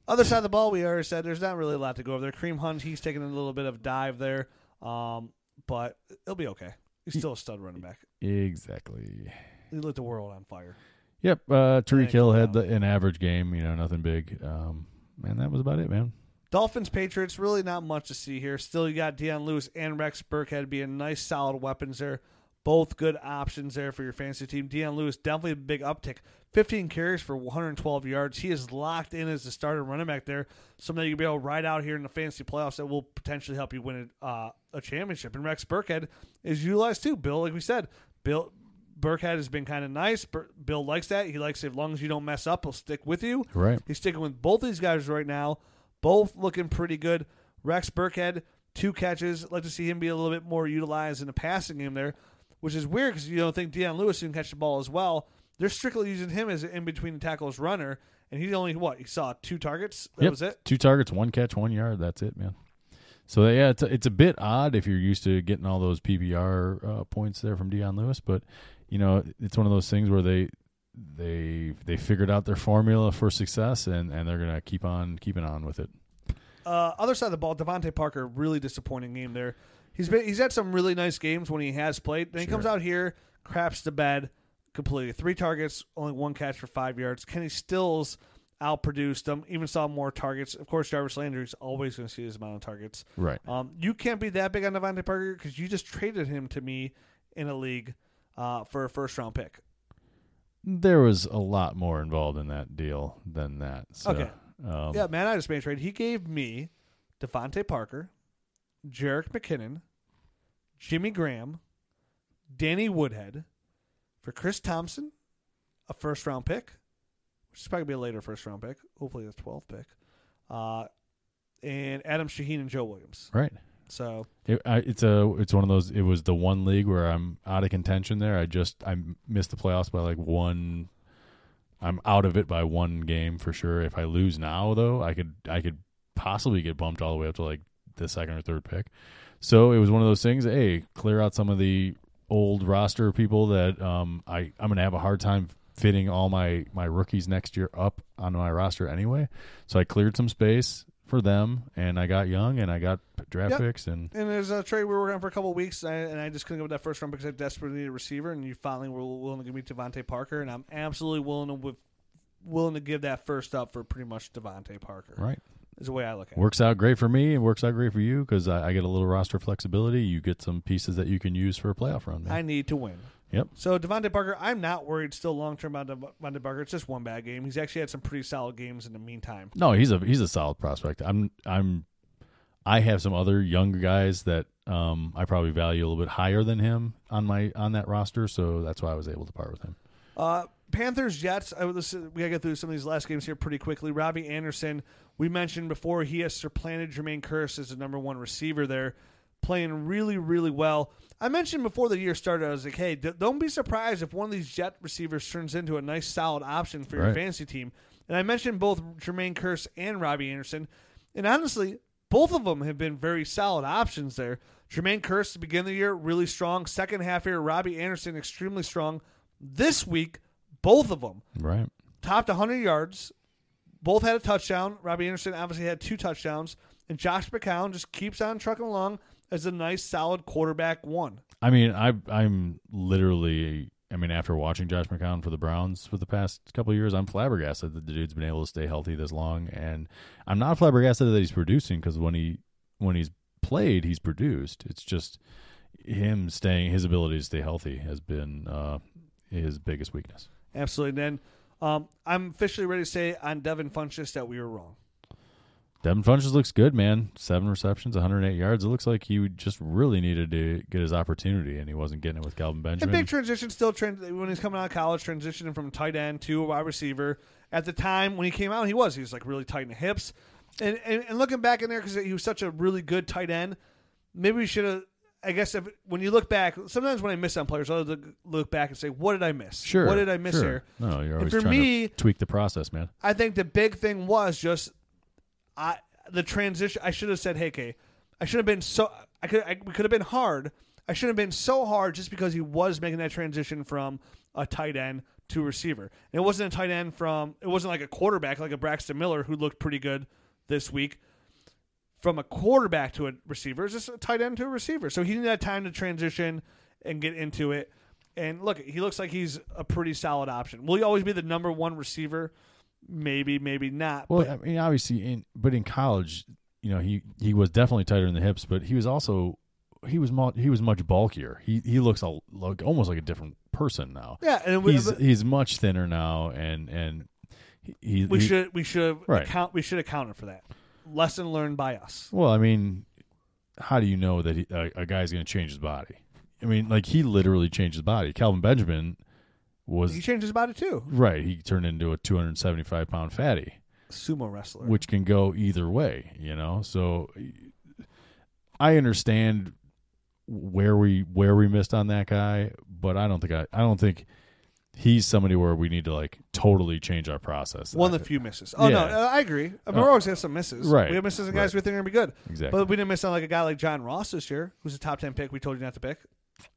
[SPEAKER 2] Other side of the ball, we already said there's not really a lot to go over there. Kareem Hunt, he's taking a little bit of dive there, um, but it'll be okay. He's still a stud running back.
[SPEAKER 3] Exactly.
[SPEAKER 2] He lit the world on fire.
[SPEAKER 3] Yep. Uh,
[SPEAKER 2] Tyreek
[SPEAKER 3] Hill had the, an average game. You know, nothing big. Um, and that was about it, man.
[SPEAKER 2] Dolphins, Patriots, really not much to see here. Still, you got Dion Lewis and Rex Burkhead being nice, solid weapons there. Both good options there for your fantasy team. Dion Lewis, definitely a big uptick. 15 carries for 112 yards. He is locked in as the starter running back there. Something you'll be able to ride out here in the fantasy playoffs that will potentially help you win a, uh, a championship. And Rex Burkhead is utilized too. Bill, like we said, Bill Burkhead has been kind of nice. Bill likes that. He likes it. as long as you don't mess up, he'll stick with you.
[SPEAKER 3] Right.
[SPEAKER 2] He's sticking with both these guys right now. Both looking pretty good. Rex Burkhead, two catches. I'd like to see him be a little bit more utilized in the passing game there, which is weird because you don't think Dion Lewis can catch the ball as well. They're strictly using him as an in between the tackles runner, and he's only what he saw two targets. That
[SPEAKER 3] Yep.
[SPEAKER 2] was it.
[SPEAKER 3] Two targets, one catch, one yard. That's it, man. So yeah, it's a, it's a bit odd if you're used to getting all those PPR uh, points there from Dion Lewis, but you know it's one of those things where they they they figured out their formula for success and and they're gonna keep on keeping on with it.
[SPEAKER 2] Uh, other side of the ball, DeVante Parker, really disappointing game there. He's been he's had some really nice games when he has played. Then he comes out here, craps the bed completely. Three targets, only one catch for five yards. Kenny Stills outproduced him. Even saw more targets. Of course, Jarvis Landry's always going to see his amount of targets.
[SPEAKER 3] Right.
[SPEAKER 2] Um, you can't be that big on DeVante Parker because you just traded him to me in a league uh, for a first round pick.
[SPEAKER 3] There was a lot more involved in that deal than that. So,
[SPEAKER 2] Okay.
[SPEAKER 3] Um,
[SPEAKER 2] Yeah, man, I just made a trade. He gave me DeVante Parker, Jerick McKinnon, Jimmy Graham, Danny Woodhead for Chris Thompson, a first round pick, which is probably be a later first round pick. Hopefully, the 12th pick. Uh, and Adam Shaheen and Joe Williams.
[SPEAKER 3] Right.
[SPEAKER 2] So
[SPEAKER 3] It, I, it's a it's one of those. It was the one league where I'm out of contention. There, I just I missed the playoffs by like one. I'm out of it by one game for sure. If I lose now, though, I could I could possibly get bumped all the way up to like the second or third pick. So it was one of those things. Hey, clear out some of the old roster people that um, I I'm gonna have a hard time fitting all my my rookies next year up on my roster anyway. So I cleared some space for them, and I got young, and I got draft
[SPEAKER 2] Yep.
[SPEAKER 3] picks, and
[SPEAKER 2] And there's a trade we were working on for a couple of weeks, and I, and I just couldn't go with that first round because I desperately needed a receiver, and you finally were willing to give me DeVante Parker, and I'm absolutely willing to with, willing to give that first up for pretty much DeVante Parker.
[SPEAKER 3] right.
[SPEAKER 2] Is the way I look at it.
[SPEAKER 3] Works out great for me. It works out great for you because I, I get a little roster flexibility. You get some pieces that you can use for a playoff run. man.
[SPEAKER 2] I need to win.
[SPEAKER 3] Yep.
[SPEAKER 2] So DeVante Parker, I'm not worried still long term about Dev- DeVante Parker. It's just one bad game. He's actually had some pretty solid games in the meantime.
[SPEAKER 3] No, he's a he's a solid prospect. I'm I'm I have some other younger guys that um, I probably value a little bit higher than him on my on that roster, so that's why I was able to part with him.
[SPEAKER 2] Uh, Panthers Jets. I listen, we gotta get through some of these last games here pretty quickly. Robbie Anderson, we mentioned before, he has supplanted Jermaine Kearse as the number one receiver there, playing really really well. I mentioned before the year started, I was like, hey, d- don't be surprised if one of these Jet receivers turns into a nice solid option for your
[SPEAKER 3] Right.
[SPEAKER 2] fantasy team. And I mentioned both Jermaine Kearse and Robbie Anderson, and honestly, both of them have been very solid options there. Jermaine Kearse, to begin the year, really strong. Second half here, Robbie Anderson, extremely strong. This week, both of them
[SPEAKER 3] Right.
[SPEAKER 2] topped 100 yards. Both had a touchdown. Robbie Anderson obviously had two touchdowns. And Josh McCown just keeps on trucking along as a nice, solid quarterback one.
[SPEAKER 3] I mean, I I'm literally. I mean, after watching Josh McCown for the Browns for the past couple of years, I'm flabbergasted that the dude's been able to stay healthy this long, and I'm not flabbergasted that he's producing because when he when he's played, he's produced. It's just him staying, his ability to stay healthy has been uh, his biggest weakness.
[SPEAKER 2] Absolutely. And then um, I'm officially ready to say on Devin Funchess that we were wrong.
[SPEAKER 3] Devin Funchess looks good, man. Seven receptions, 108 yards. It looks like he just really needed to get his opportunity, and he wasn't getting it with Kelvin
[SPEAKER 2] And
[SPEAKER 3] Benjamin.
[SPEAKER 2] big transition still trans- when he's coming out of college, transitioning from tight end to a wide receiver. At the time when he came out, he was he was like really tight in the hips. And and, and looking back in there because he was such a really good tight end, maybe we should have. I guess if, when you look back, sometimes when I miss on players, I'll look- look back and say, "What did I miss?
[SPEAKER 3] Sure.
[SPEAKER 2] What did I miss
[SPEAKER 3] sure.
[SPEAKER 2] here?"
[SPEAKER 3] No, you're
[SPEAKER 2] And
[SPEAKER 3] always
[SPEAKER 2] for
[SPEAKER 3] trying
[SPEAKER 2] me-
[SPEAKER 3] to tweak the process, man.
[SPEAKER 2] I think the big thing was just I the transition. I should have said, "Hey, Kay, I should have been so. I could. I, we could have been hard. I should have been so hard just because he was making that transition from a tight end to receiver. And it wasn't a tight end from. It wasn't like a quarterback like a Braxton Miller who looked pretty good this week. From a quarterback to a receiver, it's just a tight end to a receiver. So he needed that time to transition and get into it. And look, he looks like he's a pretty solid option. Will he always be the number one receiver? Maybe, maybe not.
[SPEAKER 3] Well,
[SPEAKER 2] but
[SPEAKER 3] I mean, obviously, in but in college, you know, he he was definitely tighter in the hips, but he was also he was mu- he was much bulkier. He he looks a, like almost like a different person now.
[SPEAKER 2] yeah, and we,
[SPEAKER 3] He's he's much thinner now, and and he, he
[SPEAKER 2] we
[SPEAKER 3] he-
[SPEAKER 2] should we should
[SPEAKER 3] Right.
[SPEAKER 2] account we should account for that. Lesson learned by us.
[SPEAKER 3] Well, I mean, how do you know that he, a, a guy's going to change his body? I mean, like he literally changed his body. Kelvin Benjamin was
[SPEAKER 2] He changed his body too.
[SPEAKER 3] right. He turned into a 275 pound fatty.
[SPEAKER 2] Sumo wrestler.
[SPEAKER 3] which can go either way, you know. So I understand where we where we missed on that guy, but I don't think I I don't think he's somebody where we need to like totally change our process.
[SPEAKER 2] one of the few misses. Oh no,
[SPEAKER 3] Yeah.
[SPEAKER 2] uh, I agree. I mean,
[SPEAKER 3] Uh,
[SPEAKER 2] we're always have some misses.
[SPEAKER 3] right,
[SPEAKER 2] We have misses and guys
[SPEAKER 3] right.
[SPEAKER 2] we think are gonna be good.
[SPEAKER 3] exactly.
[SPEAKER 2] But we didn't miss on like a guy like John Ross this year, who's a top ten pick. We told you not to pick.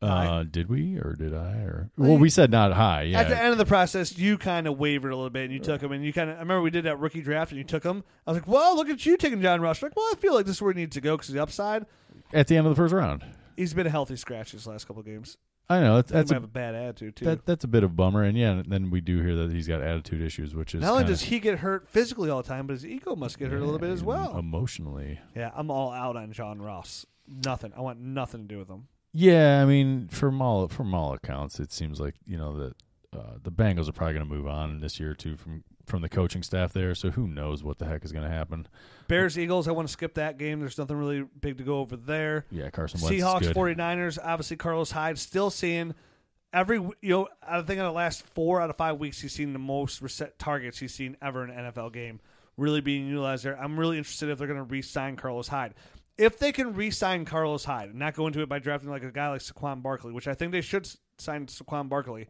[SPEAKER 3] Uh, did we or did I or well we said not high. Yeah,
[SPEAKER 2] At the end of the process, you kind of wavered a little bit and you took him. And you kind of, I remember we did that rookie draft and you took him. I was like, well, look at you taking John Ross. Like, well, I feel like this is where he needs to go because the upside.
[SPEAKER 3] at the end of the first round.
[SPEAKER 2] He's been a healthy scratch these last couple of games.
[SPEAKER 3] I know that's,
[SPEAKER 2] He
[SPEAKER 3] that's
[SPEAKER 2] might
[SPEAKER 3] a,
[SPEAKER 2] have a bad attitude too.
[SPEAKER 3] that, that's a bit of a bummer, and yeah, then we do hear that he's got attitude issues, which is
[SPEAKER 2] Not only
[SPEAKER 3] kinda-
[SPEAKER 2] does he get hurt physically all the time, but his ego must get hurt a little bit as well.
[SPEAKER 3] emotionally.
[SPEAKER 2] yeah, I'm all out on John Ross. Nothing. I want nothing to do with him.
[SPEAKER 3] Yeah, I mean, from all from all accounts, it seems like you know that uh, the Bengals are probably going to move on this year too from from the coaching staff there. So who knows what the heck is going to happen?
[SPEAKER 2] Bears Eagles, I want to skip that game. There's nothing really big to go over there.
[SPEAKER 3] Yeah, Carson Wentz
[SPEAKER 2] Seahawks,
[SPEAKER 3] is good.
[SPEAKER 2] 49ers, obviously Carlos Hyde still seeing every you know I think in the last four out of five weeks he's seen the most reset targets he's seen ever in an NFL game really being utilized there. I'm really interested if they're going to re-sign Carlos Hyde. If they can re-sign Carlos Hyde and not go into it by drafting like a guy like Saquon Barkley, which I think they should sign Saquon Barkley.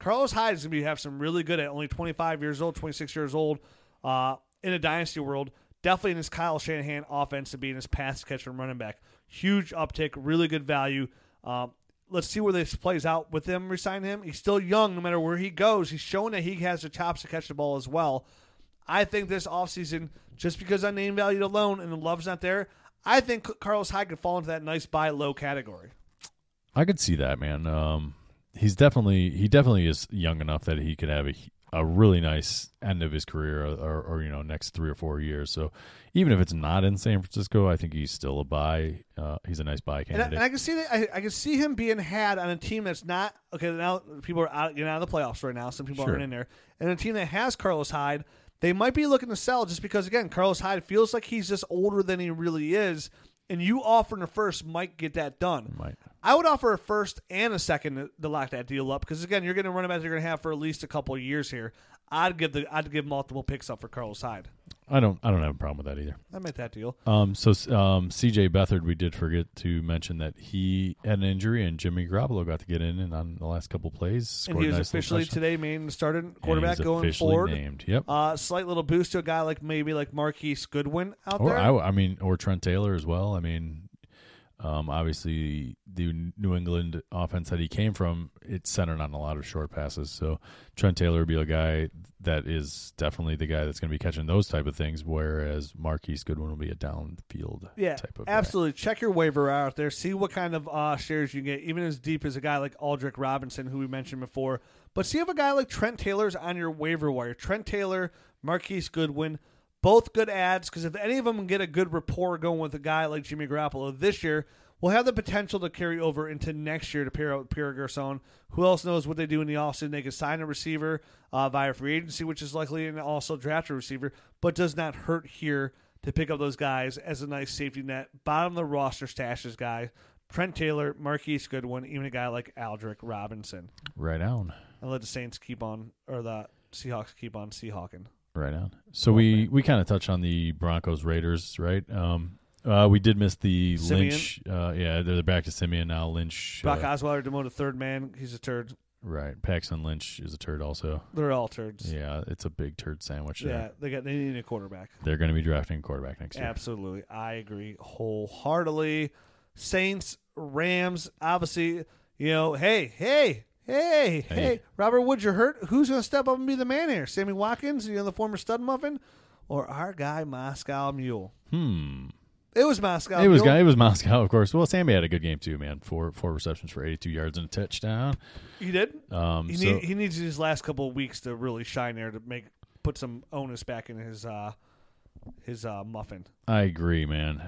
[SPEAKER 2] Carlos Hyde is going to have some really good at only 25 years old, 26 years old, uh, in a dynasty world. Definitely in his Kyle Shanahan offense to be in his pass catcher and running back. Huge uptick, really good value. Um, let's see where this plays out with them resign him. He's still young no matter where he goes. He's shown that he has the chops to catch the ball as well. I think this offseason, just because on name value alone and the love's not there, I think Carlos Hyde could fall into that nice buy low category.
[SPEAKER 3] I could see that, man. Um, he's definitely he definitely is young enough that he could have a a really nice end of his career, or, or, or, you know, next three or four years. So even if it's not in San Francisco, I think he's still a buy. Uh, he's a nice buy
[SPEAKER 2] And I,
[SPEAKER 3] candidate.
[SPEAKER 2] and I can see that. I, I can see him being had on a team that's not okay. Now people are out, getting out of the playoffs right now. Some people
[SPEAKER 3] Sure.
[SPEAKER 2] aren't in there, and a team that has Carlos Hyde, they might be looking to sell just because again, Carlos Hyde feels like he's just older than he really is, and you offering a first might get that done. I would offer a first and a second to- lock that deal up because again, you're going to run back you're going to have for at least a couple of years here. I'd give the I'd give multiple picks up for Carlos Hyde.
[SPEAKER 3] I don't. I don't have a problem with that either.
[SPEAKER 2] I made that deal.
[SPEAKER 3] Um, so um, C.J. Beathard, we did forget to mention that he had an injury, and Jimmy Garoppolo got to get in and on the last couple plays.
[SPEAKER 2] And he was
[SPEAKER 3] nice
[SPEAKER 2] officially today named started
[SPEAKER 3] And
[SPEAKER 2] quarterback going forward.
[SPEAKER 3] Named. Yep.
[SPEAKER 2] Uh, slight little boost to a guy like maybe like Marquise Goodwin out
[SPEAKER 3] or
[SPEAKER 2] there.
[SPEAKER 3] I, I mean, or Trent Taylor as well. I mean, um, obviously the New England offense that he came from, it's centered on a lot of short passes. So Trent Taylor would be a guy that is definitely the guy that's going to be catching those type of things. Whereas Marquise Goodwin will be a downfield
[SPEAKER 2] yeah,
[SPEAKER 3] type of guy.
[SPEAKER 2] absolutely. Check your waiver out there. See what kind of uh, shares you can get, even as deep as a guy like Aldrick Robinson, who we mentioned before. But see if a guy like Trent Taylor's on your waiver wire. Trent Taylor, Marquise Goodwin, both good ads. Because if any of them get a good rapport going with a guy like Jimmy Garoppolo this year, will have the potential to carry over into next year to pair up with Pierre Garcon. Who else knows what they do in the offseason? They could sign a receiver uh, via free agency, which is likely, and also draft a receiver, but does not hurt here to pick up those guys as a nice safety net. Bottom of the roster stashes guy. Trent Taylor, Marquise Goodwin, even a guy like Aldrick Robinson.
[SPEAKER 3] Right on.
[SPEAKER 2] And let the Saints keep on, or the Seahawks keep on Seahawking.
[SPEAKER 3] Right on. So we we kind of touched on the Broncos Raiders, right? Um, uh, we did miss the
[SPEAKER 2] Siemian.
[SPEAKER 3] Lynch. Uh, yeah, they're back to Siemian now. Lynch.
[SPEAKER 2] Brock
[SPEAKER 3] uh,
[SPEAKER 2] Osweiler demoted third man. He's a turd.
[SPEAKER 3] right. Paxton Lynch is a turd also.
[SPEAKER 2] They're all turds.
[SPEAKER 3] Yeah, it's a big turd sandwich
[SPEAKER 2] Yeah,
[SPEAKER 3] there.
[SPEAKER 2] they got they need a quarterback.
[SPEAKER 3] They're going to be drafting a quarterback next year.
[SPEAKER 2] Absolutely. I agree wholeheartedly. Saints, Rams, obviously, you know, hey, hey, hey, hey,
[SPEAKER 3] Hey.
[SPEAKER 2] Robert Woods, you're hurt. Who's going to step up and be the man here? Sammy Watkins, you know, the former stud muffin, or our guy, Moscow Mule?
[SPEAKER 3] Hmm.
[SPEAKER 2] It was Moscow
[SPEAKER 3] It was
[SPEAKER 2] Mule.
[SPEAKER 3] it was Moscow, of course. Well, Sammy had a good game too, man. Four four receptions for eighty two yards and a touchdown.
[SPEAKER 2] He did.
[SPEAKER 3] Um,
[SPEAKER 2] He,
[SPEAKER 3] so
[SPEAKER 2] need, he needs his last couple of weeks to really shine there to make put some onus back in his uh his uh muffin.
[SPEAKER 3] I agree, man.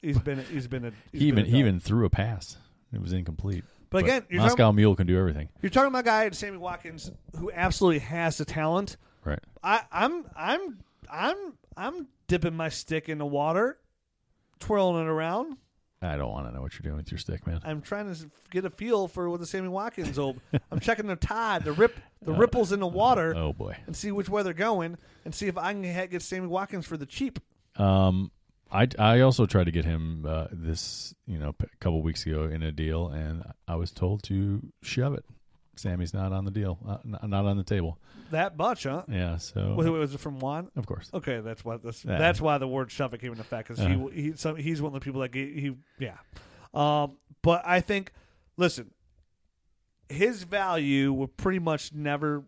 [SPEAKER 2] He's been he's been a he's
[SPEAKER 3] He even
[SPEAKER 2] been a
[SPEAKER 3] he even threw a pass. It was incomplete.
[SPEAKER 2] But again, you're talking-
[SPEAKER 3] Moscow Mule can do everything.
[SPEAKER 2] You're talking about a guy, Sammy Watkins, who absolutely has the talent.
[SPEAKER 3] Right.
[SPEAKER 2] I, I'm I'm I'm I'm dipping my stick in the water, twirling it around.
[SPEAKER 3] I don't want to know what you're doing with your stick, man.
[SPEAKER 2] I'm trying to get a feel for what the Sammy Watkins old. I'm checking the tide, the rip, the ripples in the water,
[SPEAKER 3] Oh boy.
[SPEAKER 2] and see which way they're going, and see if I can get Sammy Watkins for the cheap.
[SPEAKER 3] Um, I I also tried to get him uh, this you know a couple weeks ago in a deal, and I was told to shove it. Sammy's not on the deal, uh, n- not on the table.
[SPEAKER 2] That much, huh?
[SPEAKER 3] Yeah, so
[SPEAKER 2] Was, was it from Juan?
[SPEAKER 3] of course.
[SPEAKER 2] Okay, that's why that's,
[SPEAKER 3] Yeah.
[SPEAKER 2] that's why the word shove it came into effect because
[SPEAKER 3] Uh-huh.
[SPEAKER 2] he he some, he's one of the people that gave, he yeah. Um, but I think, listen, his value will pretty much never.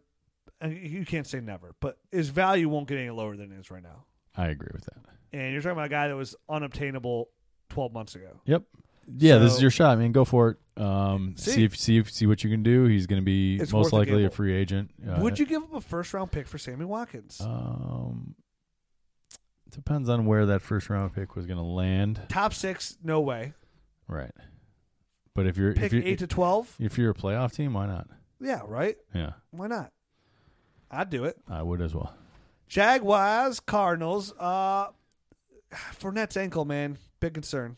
[SPEAKER 2] You can't say never, but his value won't get any lower than it is right now.
[SPEAKER 3] I agree with that.
[SPEAKER 2] And you're talking about a guy that was unobtainable 12 months ago.
[SPEAKER 3] Yep. Yeah, this is your shot, man. Go for it. Um,
[SPEAKER 2] See.
[SPEAKER 3] see, if see if see what you can do. He's going to be most
[SPEAKER 2] worth a
[SPEAKER 3] likely a free agent. Uh,
[SPEAKER 2] Would you give up a first round pick for Sammy Watkins?
[SPEAKER 3] Um, depends on where that first round pick was going to land.
[SPEAKER 2] Top six, no way.
[SPEAKER 3] Right. But if you're
[SPEAKER 2] Pick
[SPEAKER 3] if you're
[SPEAKER 2] eight to 12,
[SPEAKER 3] if you're a playoff team, why not?
[SPEAKER 2] yeah, right.
[SPEAKER 3] Yeah,
[SPEAKER 2] Why not? I'd do it.
[SPEAKER 3] I would as well.
[SPEAKER 2] Jaguars, Cardinals. Uh, Fournette's ankle, man, big concern.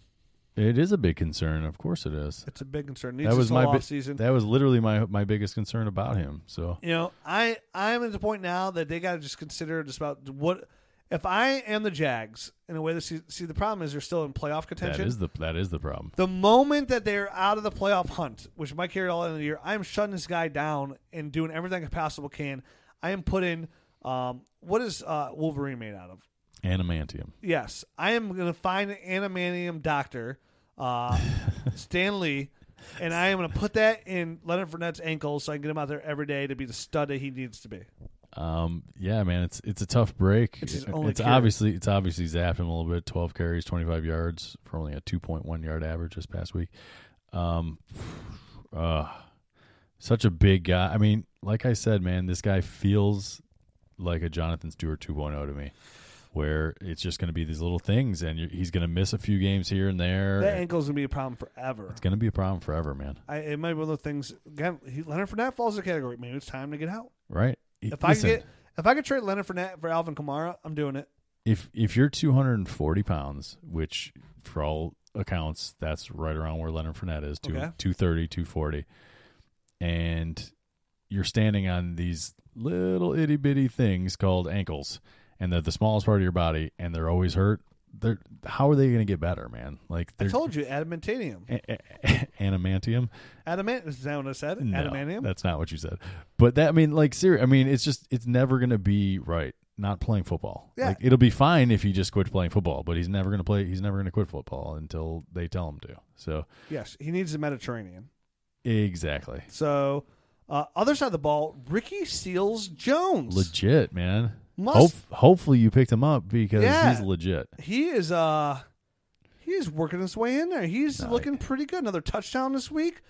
[SPEAKER 3] It is a big concern. Of course, it is.
[SPEAKER 2] It's a big concern. Needs
[SPEAKER 3] That was my bi-
[SPEAKER 2] offseason.
[SPEAKER 3] That was literally my my biggest concern about him. So
[SPEAKER 2] You know, I I'm at the point now that they got to just consider just about what if I am the Jags in a way that see, see the problem is they're still in playoff contention.
[SPEAKER 3] is the that is the problem.
[SPEAKER 2] the moment that they're out of the playoff hunt, which might carry all end of the year, I'm shutting this guy down and doing everything I possible can. I am putting um, what is uh, Wolverine made out of?
[SPEAKER 3] Animantium.
[SPEAKER 2] Yes, I am going to find an animanium doctor, uh, Stan Lee, and I am going to put that in Leonard Fournette's ankle so I can get him out there every day to be the stud that he needs to be.
[SPEAKER 3] Um, yeah, man, it's it's a tough break.
[SPEAKER 2] It's only
[SPEAKER 3] it's obviously it's obviously zapped him a little bit. Twelve carries, twenty five yards for only a two point one yard average this past week. Um, uh, such a big guy. I mean, like I said, man, this guy feels like a Jonathan Stewart 2.0 to me, where it's just going to be these little things, and you're, he's going to miss a few games here and there.
[SPEAKER 2] That ankle's going to be a problem forever.
[SPEAKER 3] it's going to be a problem forever, man.
[SPEAKER 2] I, it might be one of those things. Again, he, Leonard Fournette falls in the category. Maybe it's time to get out.
[SPEAKER 3] Right?
[SPEAKER 2] If I
[SPEAKER 3] Listen,
[SPEAKER 2] could get, if I could trade Leonard Fournette for Alvin Kamara, I'm doing it.
[SPEAKER 3] if if you're 240 pounds, which for all accounts that's right around where Leonard Fournette is, two,
[SPEAKER 2] Okay.
[SPEAKER 3] 230, 240, and you're standing on these little itty bitty things called ankles, and they're the smallest part of your body, and they're always hurt. They're how are they going to get better, man? Like
[SPEAKER 2] I told you, adamantium.
[SPEAKER 3] a- a- adamantium.
[SPEAKER 2] Adamant is that what I said?
[SPEAKER 3] No,
[SPEAKER 2] Adamantium.
[SPEAKER 3] that's not what you said. But that I mean, like, serious. I mean, it's just it's never going to be right. Not playing football.
[SPEAKER 2] Yeah.
[SPEAKER 3] Like, it'll be fine if he just quits playing football, but he's never going to play. He's never going to quit football until they tell him to. So
[SPEAKER 2] yes, he needs the Mediterranean.
[SPEAKER 3] exactly,
[SPEAKER 2] So, uh, other side of the ball, Ricky Seals Jones.
[SPEAKER 3] legit, man.
[SPEAKER 2] Must-
[SPEAKER 3] Hope, hopefully you picked him up because
[SPEAKER 2] Yeah.
[SPEAKER 3] he's legit.
[SPEAKER 2] he is uh he is working his way in there. He's looking pretty good. Another touchdown this week.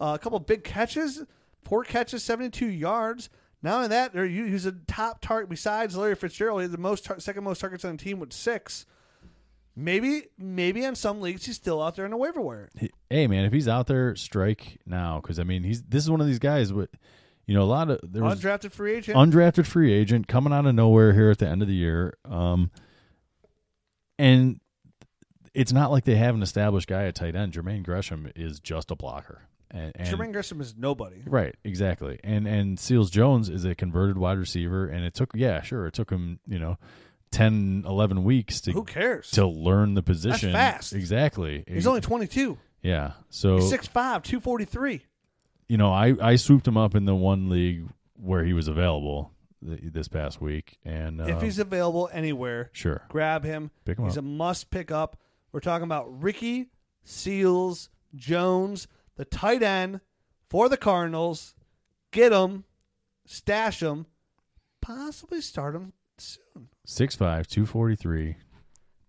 [SPEAKER 2] Uh, a couple big catches, four catches, seventy-two yards. Not only that, he- he's a top target besides Larry Fitzgerald. He had the most tar- second most targets on the team with six. Maybe, maybe in some leagues he's still out there in the waiver wire.
[SPEAKER 3] He- Hey, man, if he's out there, strike now because I mean, he's this is one of these guys. But you know, a lot of there was
[SPEAKER 2] Undrafted free agent.
[SPEAKER 3] undrafted free agent coming out of nowhere here at the end of the year. Um, and it's not like they have an established guy at tight end. Jermaine Gresham is just a blocker. And, and
[SPEAKER 2] Jermaine Gresham is nobody.
[SPEAKER 3] right, exactly. And and Seals Jones is a converted wide receiver, and it took yeah, sure, it took him you know 10, 11 weeks to
[SPEAKER 2] Who cares?
[SPEAKER 3] to learn the position.
[SPEAKER 2] fast.
[SPEAKER 3] exactly.
[SPEAKER 2] He's only twenty-two.
[SPEAKER 3] yeah. So
[SPEAKER 2] He's 6'5", 243.
[SPEAKER 3] You know, I I swooped him up in the one league where he was available th- this past week, and
[SPEAKER 2] if
[SPEAKER 3] um,
[SPEAKER 2] he's available anywhere,
[SPEAKER 3] sure
[SPEAKER 2] grab him.
[SPEAKER 3] Pick him
[SPEAKER 2] He's
[SPEAKER 3] up.
[SPEAKER 2] a must pick up. We're talking about Ricky Seals Jones, the tight end for the Cardinals. Get him, stash him, possibly start him soon.
[SPEAKER 3] Six five, two forty three.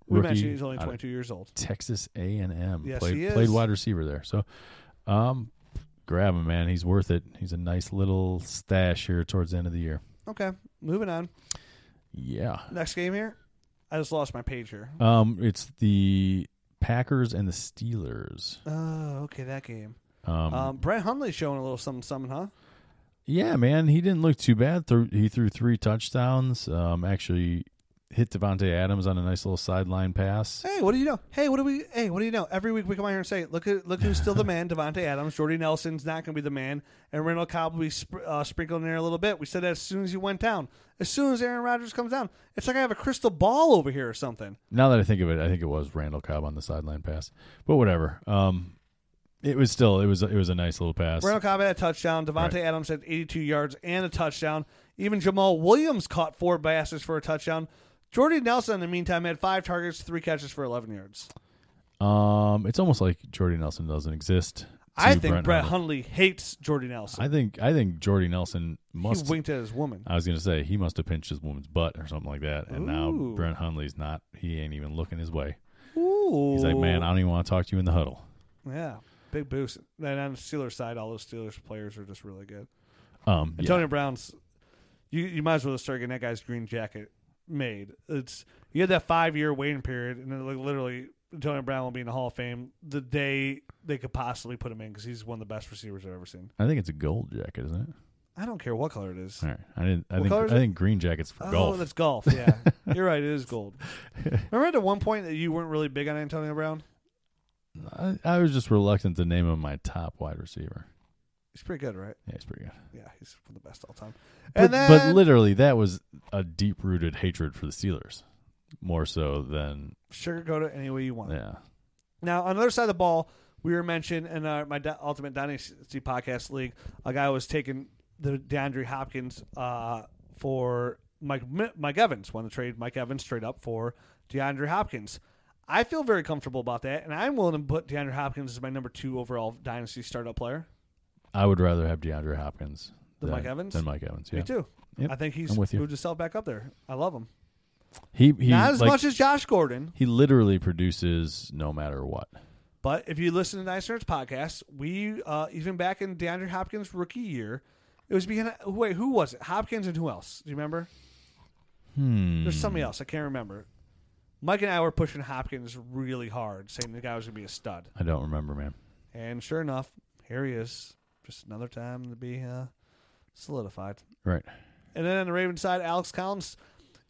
[SPEAKER 2] We mentioned he's only 22 years old.
[SPEAKER 3] Texas A and M.
[SPEAKER 2] Yes,
[SPEAKER 3] played
[SPEAKER 2] he is.
[SPEAKER 3] played wide receiver there. So, um, grab him, man. He's worth it. He's a nice little stash here towards the end of the year.
[SPEAKER 2] Okay, moving on.
[SPEAKER 3] Yeah.
[SPEAKER 2] Next game here. I just lost my page here.
[SPEAKER 3] Um, it's the Packers and the Steelers.
[SPEAKER 2] Oh, okay, that game.
[SPEAKER 3] Um,
[SPEAKER 2] Um, Brett Hundley showing a little something, something, huh?
[SPEAKER 3] yeah, man, he didn't look too bad. Threw, he threw three touchdowns. Um, actually hit Davante Adams on a nice little sideline pass.
[SPEAKER 2] Hey, what do you know? Hey, what do we? Hey, what do you know? Every week we come out here and say, look at look who's still the man. Davante Adams, Jordy Nelson's not going to be the man, and Randall Cobb will be sp- uh, sprinkled in there a little bit. We said that as soon as he went down. As soon as Aaron Rodgers comes down, it's like I have a crystal ball over here or something.
[SPEAKER 3] Now that I think of it, I think it was Randall Cobb on the sideline pass. But whatever. Um, it was still it was it was a nice little pass.
[SPEAKER 2] Randall Cobb had a touchdown. Davante
[SPEAKER 3] Right.
[SPEAKER 2] Adams had 82 yards and a touchdown. Even Jamaal Williams caught four passes for a touchdown. Jordy Nelson, in the meantime, had five targets, three catches for 11 yards.
[SPEAKER 3] Um, it's almost like Jordy Nelson doesn't exist.
[SPEAKER 2] I
[SPEAKER 3] to
[SPEAKER 2] think Brett,
[SPEAKER 3] Hundley.
[SPEAKER 2] Hates Jordy Nelson.
[SPEAKER 3] I think I think Jordy Nelson must.
[SPEAKER 2] he winked at his woman.
[SPEAKER 3] I was gonna say he must have pinched his woman's butt or something like that, and now
[SPEAKER 2] Ooh.
[SPEAKER 3] Brett Hundley's not. He ain't even looking his way.
[SPEAKER 2] Ooh.
[SPEAKER 3] He's like, man, I don't even want to talk to you in the huddle.
[SPEAKER 2] Yeah, big boost. And on the Steelers side, all those Steelers players are just really good.
[SPEAKER 3] Um, yeah.
[SPEAKER 2] Antonio Brown's, you you might as well start getting that guy's green jacket made. It's you had that five year waiting period, and then like literally Antonio Brown will be in the Hall of Fame the day they could possibly put him in because he's one of the best receivers I've ever seen.
[SPEAKER 3] I think it's a gold jacket, isn't it?
[SPEAKER 2] I don't care what color it is.
[SPEAKER 3] All right, I didn't. I
[SPEAKER 2] What
[SPEAKER 3] think I
[SPEAKER 2] it?
[SPEAKER 3] think green jackets for
[SPEAKER 2] Oh,
[SPEAKER 3] golf.
[SPEAKER 2] that's golf. Yeah, you're right. It is gold. Remember at one point that you weren't really big on Antonio Brown?
[SPEAKER 3] I, I was just reluctant to name him my top wide receiver.
[SPEAKER 2] He's pretty good, right?
[SPEAKER 3] Yeah, he's pretty good.
[SPEAKER 2] Yeah, he's one of the best all time.
[SPEAKER 3] But,
[SPEAKER 2] then,
[SPEAKER 3] but literally, that was a deep rooted hatred for the Steelers, more so than
[SPEAKER 2] sugarcoat it any way you want.
[SPEAKER 3] yeah.
[SPEAKER 2] Now, on the other side of the ball, we were mentioned in our, my Di- Ultimate Dynasty Podcast League, a guy was taking the DeAndre Hopkins uh, for Mike Mike Evans. Wanted to trade Mike Evans straight up for DeAndre Hopkins. I feel very comfortable about that, and I'm willing to put DeAndre Hopkins as my number two overall dynasty startup player.
[SPEAKER 3] I would rather have DeAndre Hopkins
[SPEAKER 2] Than Mike Evans?
[SPEAKER 3] Than Mike Evans. Yeah.
[SPEAKER 2] Me too.
[SPEAKER 3] Yep.
[SPEAKER 2] I think he's
[SPEAKER 3] I'm with you.
[SPEAKER 2] moved himself back up there. I love him.
[SPEAKER 3] He he
[SPEAKER 2] Not as
[SPEAKER 3] like,
[SPEAKER 2] much as Josh Gordon,
[SPEAKER 3] he literally produces no matter what.
[SPEAKER 2] but if you listen to Nice Nerds podcast, we uh, even back in DeAndre Hopkins' rookie year, it was beginning. Wait, who was it? Hopkins and who else? Do you remember?
[SPEAKER 3] Hmm.
[SPEAKER 2] There's somebody else. I can't remember. Mike and I were pushing Hopkins really hard, saying the guy was going to be a stud.
[SPEAKER 3] I don't remember, man.
[SPEAKER 2] And sure enough, here he is. Just another time to be uh, solidified.
[SPEAKER 3] Right.
[SPEAKER 2] And then on the Ravens side, Alex Collins.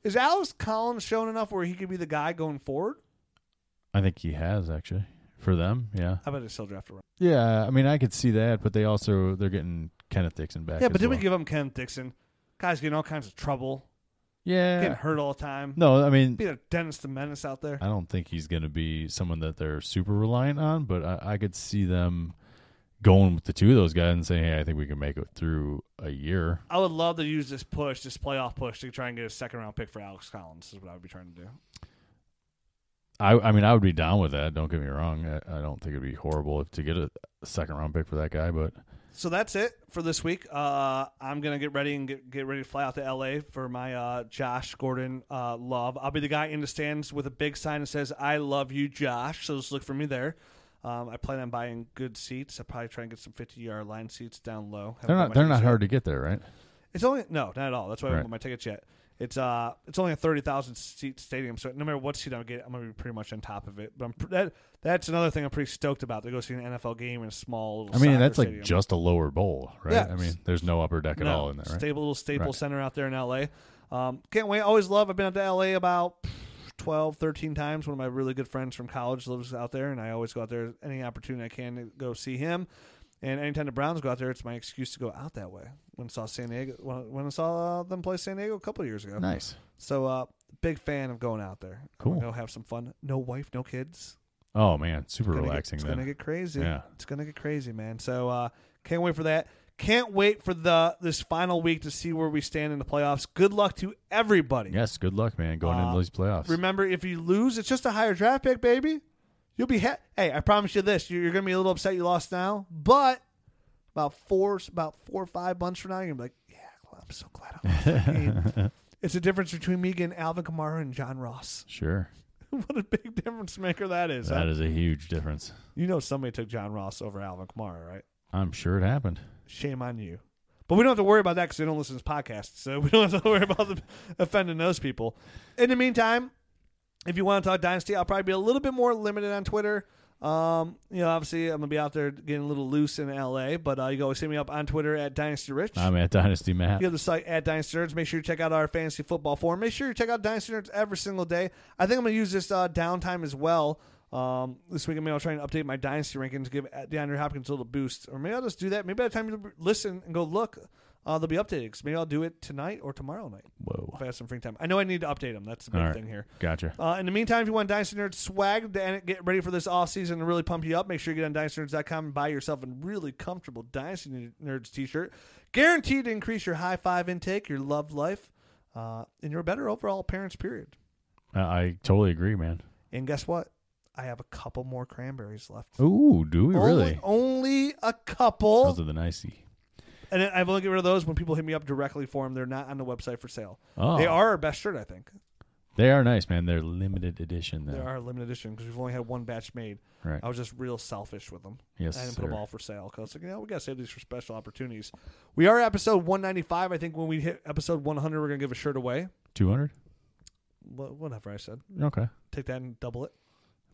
[SPEAKER 2] Is Alex Collins shown enough where he could be the guy going forward?
[SPEAKER 3] I think he has actually for them. Yeah.
[SPEAKER 2] I bet they still draft around.
[SPEAKER 3] Yeah. I mean, I could see that, but they also they're getting Kenneth Dixon back.
[SPEAKER 2] Yeah, but then
[SPEAKER 3] well.
[SPEAKER 2] we give him Kenneth Dixon. Guy's getting all kinds of trouble,
[SPEAKER 3] yeah.
[SPEAKER 2] getting hurt all the time.
[SPEAKER 3] No, I mean,
[SPEAKER 2] Being a Dennis the Menace out there.
[SPEAKER 3] I don't think he's going to be someone that they're super reliant on, but I, I could see them going with the two of those guys and saying, "Hey, I think we can make it through a year."
[SPEAKER 2] I would love to use this push, this playoff push, to try and get a second round pick for Alex Collins. Is what I would be trying to do.
[SPEAKER 3] I, I mean, I would be down with that. Don't get me wrong. I, I don't think it'd be horrible if, to get a, second round pick for that guy, but
[SPEAKER 2] So that's it for this week. Uh, I'm gonna get ready and get, get ready to fly out to LA for my uh, Josh Gordon uh, love. I'll be the guy in the stands with a big sign that says "I love you, Josh." So just look for me there. Um, I plan on buying good seats. I'll probably try and get some 50 yard line seats down low. Haven't
[SPEAKER 3] they're not they're not
[SPEAKER 2] yet.
[SPEAKER 3] hard to get there, right?
[SPEAKER 2] It's only no, not at all. That's why I
[SPEAKER 3] Right.
[SPEAKER 2] haven't bought my tickets yet. It's uh, it's only a thirty thousand seat stadium, so no matter what seat I get, I'm gonna be pretty much on top of it. But I'm, pr- that that's another thing I'm pretty stoked about to go see an NFL game in a small. Little
[SPEAKER 3] I mean, that's like just a lower bowl, right?
[SPEAKER 2] Yeah.
[SPEAKER 3] I mean, there's no upper deck at all in there, right?
[SPEAKER 2] Stable little Staples
[SPEAKER 3] Right.
[SPEAKER 2] Center out there in LA. Um, can't wait. Always love. I've been out to LA about 12, 13 times. One of my really good friends from college lives out there, and I always go out there any opportunity I can to go see him. And anytime the Browns go out there, it's my excuse to go out that way. When I saw San Diego, when, when I saw uh, them play San Diego a couple of years ago.
[SPEAKER 3] Nice.
[SPEAKER 2] So, uh, big fan of going out there.
[SPEAKER 3] Cool.
[SPEAKER 2] Go have some fun. No wife, no kids.
[SPEAKER 3] Oh man, super
[SPEAKER 2] It's gonna get-
[SPEAKER 3] relaxing.
[SPEAKER 2] it's
[SPEAKER 3] then.
[SPEAKER 2] gonna get crazy.
[SPEAKER 3] Yeah.
[SPEAKER 2] It's gonna get crazy, man. So uh, can't wait for that. Can't wait for the this final week to see where we stand in the playoffs. Good luck to everybody.
[SPEAKER 3] yes, good luck, man, going
[SPEAKER 2] Uh,
[SPEAKER 3] into these playoffs.
[SPEAKER 2] Remember, if you lose, it's just a higher draft pick, baby. You'll be ha- hey. I promise you this: you're, you're gonna be a little upset you lost now, but about four, about four or five months from now, you're gonna be like, yeah, well, I'm so glad I lost that. It's a difference between me getting Alvin Kamara and John Ross.
[SPEAKER 3] sure,
[SPEAKER 2] what a big difference maker that is. huh?
[SPEAKER 3] that is a huge difference.
[SPEAKER 2] You know, somebody took John Ross over Alvin Kamara, right?
[SPEAKER 3] I'm sure it happened.
[SPEAKER 2] Shame on you. But we don't have to worry about that because they don't listen to this podcast. So we don't have to worry about the, offending those people. In the meantime, if you want to talk Dynasty, I'll probably be a little bit more limited on Twitter. Um, you know, obviously, I'm going to be out there getting a little loose in LA, but uh, you can always hit me up on Twitter at Dynasty Rich.
[SPEAKER 3] I'm at Dynasty Matt.
[SPEAKER 2] You have the site at Dynasty Nerds. Make sure you check out our fantasy football forum. Make sure you check out Dynasty Nerds every single day. I think I'm going to use this uh, downtime as well. Um, this week, maybe I'll try and update my Dynasty rankings, give DeAndre Hopkins a little boost. Or maybe I'll just do that. Maybe by the time you listen and go look, uh, they'll be updated. 'Cause maybe I'll do it tonight or tomorrow night
[SPEAKER 3] Whoa.
[SPEAKER 2] if I have some free time. I know I need to update them. That's the big
[SPEAKER 3] right.
[SPEAKER 2] thing here.
[SPEAKER 3] Gotcha.
[SPEAKER 2] Uh, in the meantime, if you want Dynasty Nerds swag and get ready for this off season to really pump you up, make sure you get on DynastyNerds.com and buy yourself a really comfortable Dynasty Nerds t-shirt. Guaranteed to increase your high five intake, your love life, uh, and your better overall appearance, period.
[SPEAKER 3] I totally agree, man.
[SPEAKER 2] And guess what? I have a couple more cranberries left.
[SPEAKER 3] Ooh, do we
[SPEAKER 2] Only,
[SPEAKER 3] really?
[SPEAKER 2] only a couple.
[SPEAKER 3] Those are the nicey.
[SPEAKER 2] And I've only get rid of those when people hit me up directly for them. They're not on the website for sale.
[SPEAKER 3] Oh,
[SPEAKER 2] They are our best shirt, I think.
[SPEAKER 3] They are nice, man. They're limited edition,
[SPEAKER 2] They are limited edition because we've only had one batch made.
[SPEAKER 3] Right.
[SPEAKER 2] I was just real selfish with them.
[SPEAKER 3] Yes,
[SPEAKER 2] I didn't put them all for sale because like, you know we gotta save these for special opportunities. We are episode 195. I think when we hit episode 100, we're gonna give a shirt away.
[SPEAKER 3] Two hundred.
[SPEAKER 2] Whatever I said,
[SPEAKER 3] Okay.
[SPEAKER 2] take that and double it.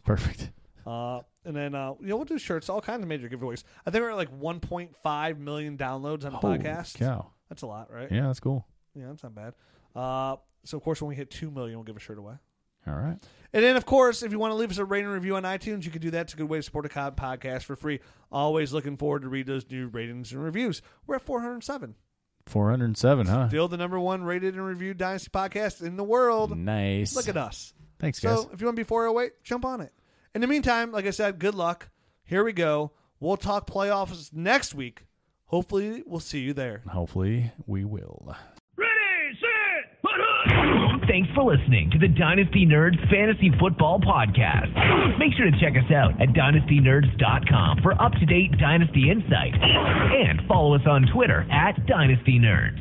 [SPEAKER 3] Perfect.
[SPEAKER 2] Uh, and then uh, you know we'll do shirts, all kinds of major giveaways. I think we're at like 1.5 million downloads on the
[SPEAKER 3] Holy
[SPEAKER 2] podcast.
[SPEAKER 3] cow.
[SPEAKER 2] That's a lot, right?
[SPEAKER 3] Yeah, that's cool.
[SPEAKER 2] Yeah, that's not bad. Uh, so of course when we hit two million, we'll give a shirt away.
[SPEAKER 3] All right.
[SPEAKER 2] And then, of course, if you want to leave us a rating and review on iTunes, you can do that. It's a good way to support a COD podcast for free. Always looking forward to read those new ratings and reviews. We're at 407.
[SPEAKER 3] Four hundred and seven, huh?
[SPEAKER 2] Still the number one rated and reviewed Dynasty podcast in the world.
[SPEAKER 3] Nice.
[SPEAKER 2] Look at us.
[SPEAKER 3] Thanks, guys.
[SPEAKER 2] So if you want to be 408, jump on it. In the meantime, like I said, good luck. Here we go. We'll talk playoffs next week. Hopefully, we'll see you there.
[SPEAKER 3] Hopefully, we will.
[SPEAKER 1] Ready, set, put. Thanks for listening to the Dynasty Nerds Fantasy Football Podcast. Make sure to check us out at dynastynerds.com for up to date Dynasty insight and follow us on Twitter at Dynasty Nerds.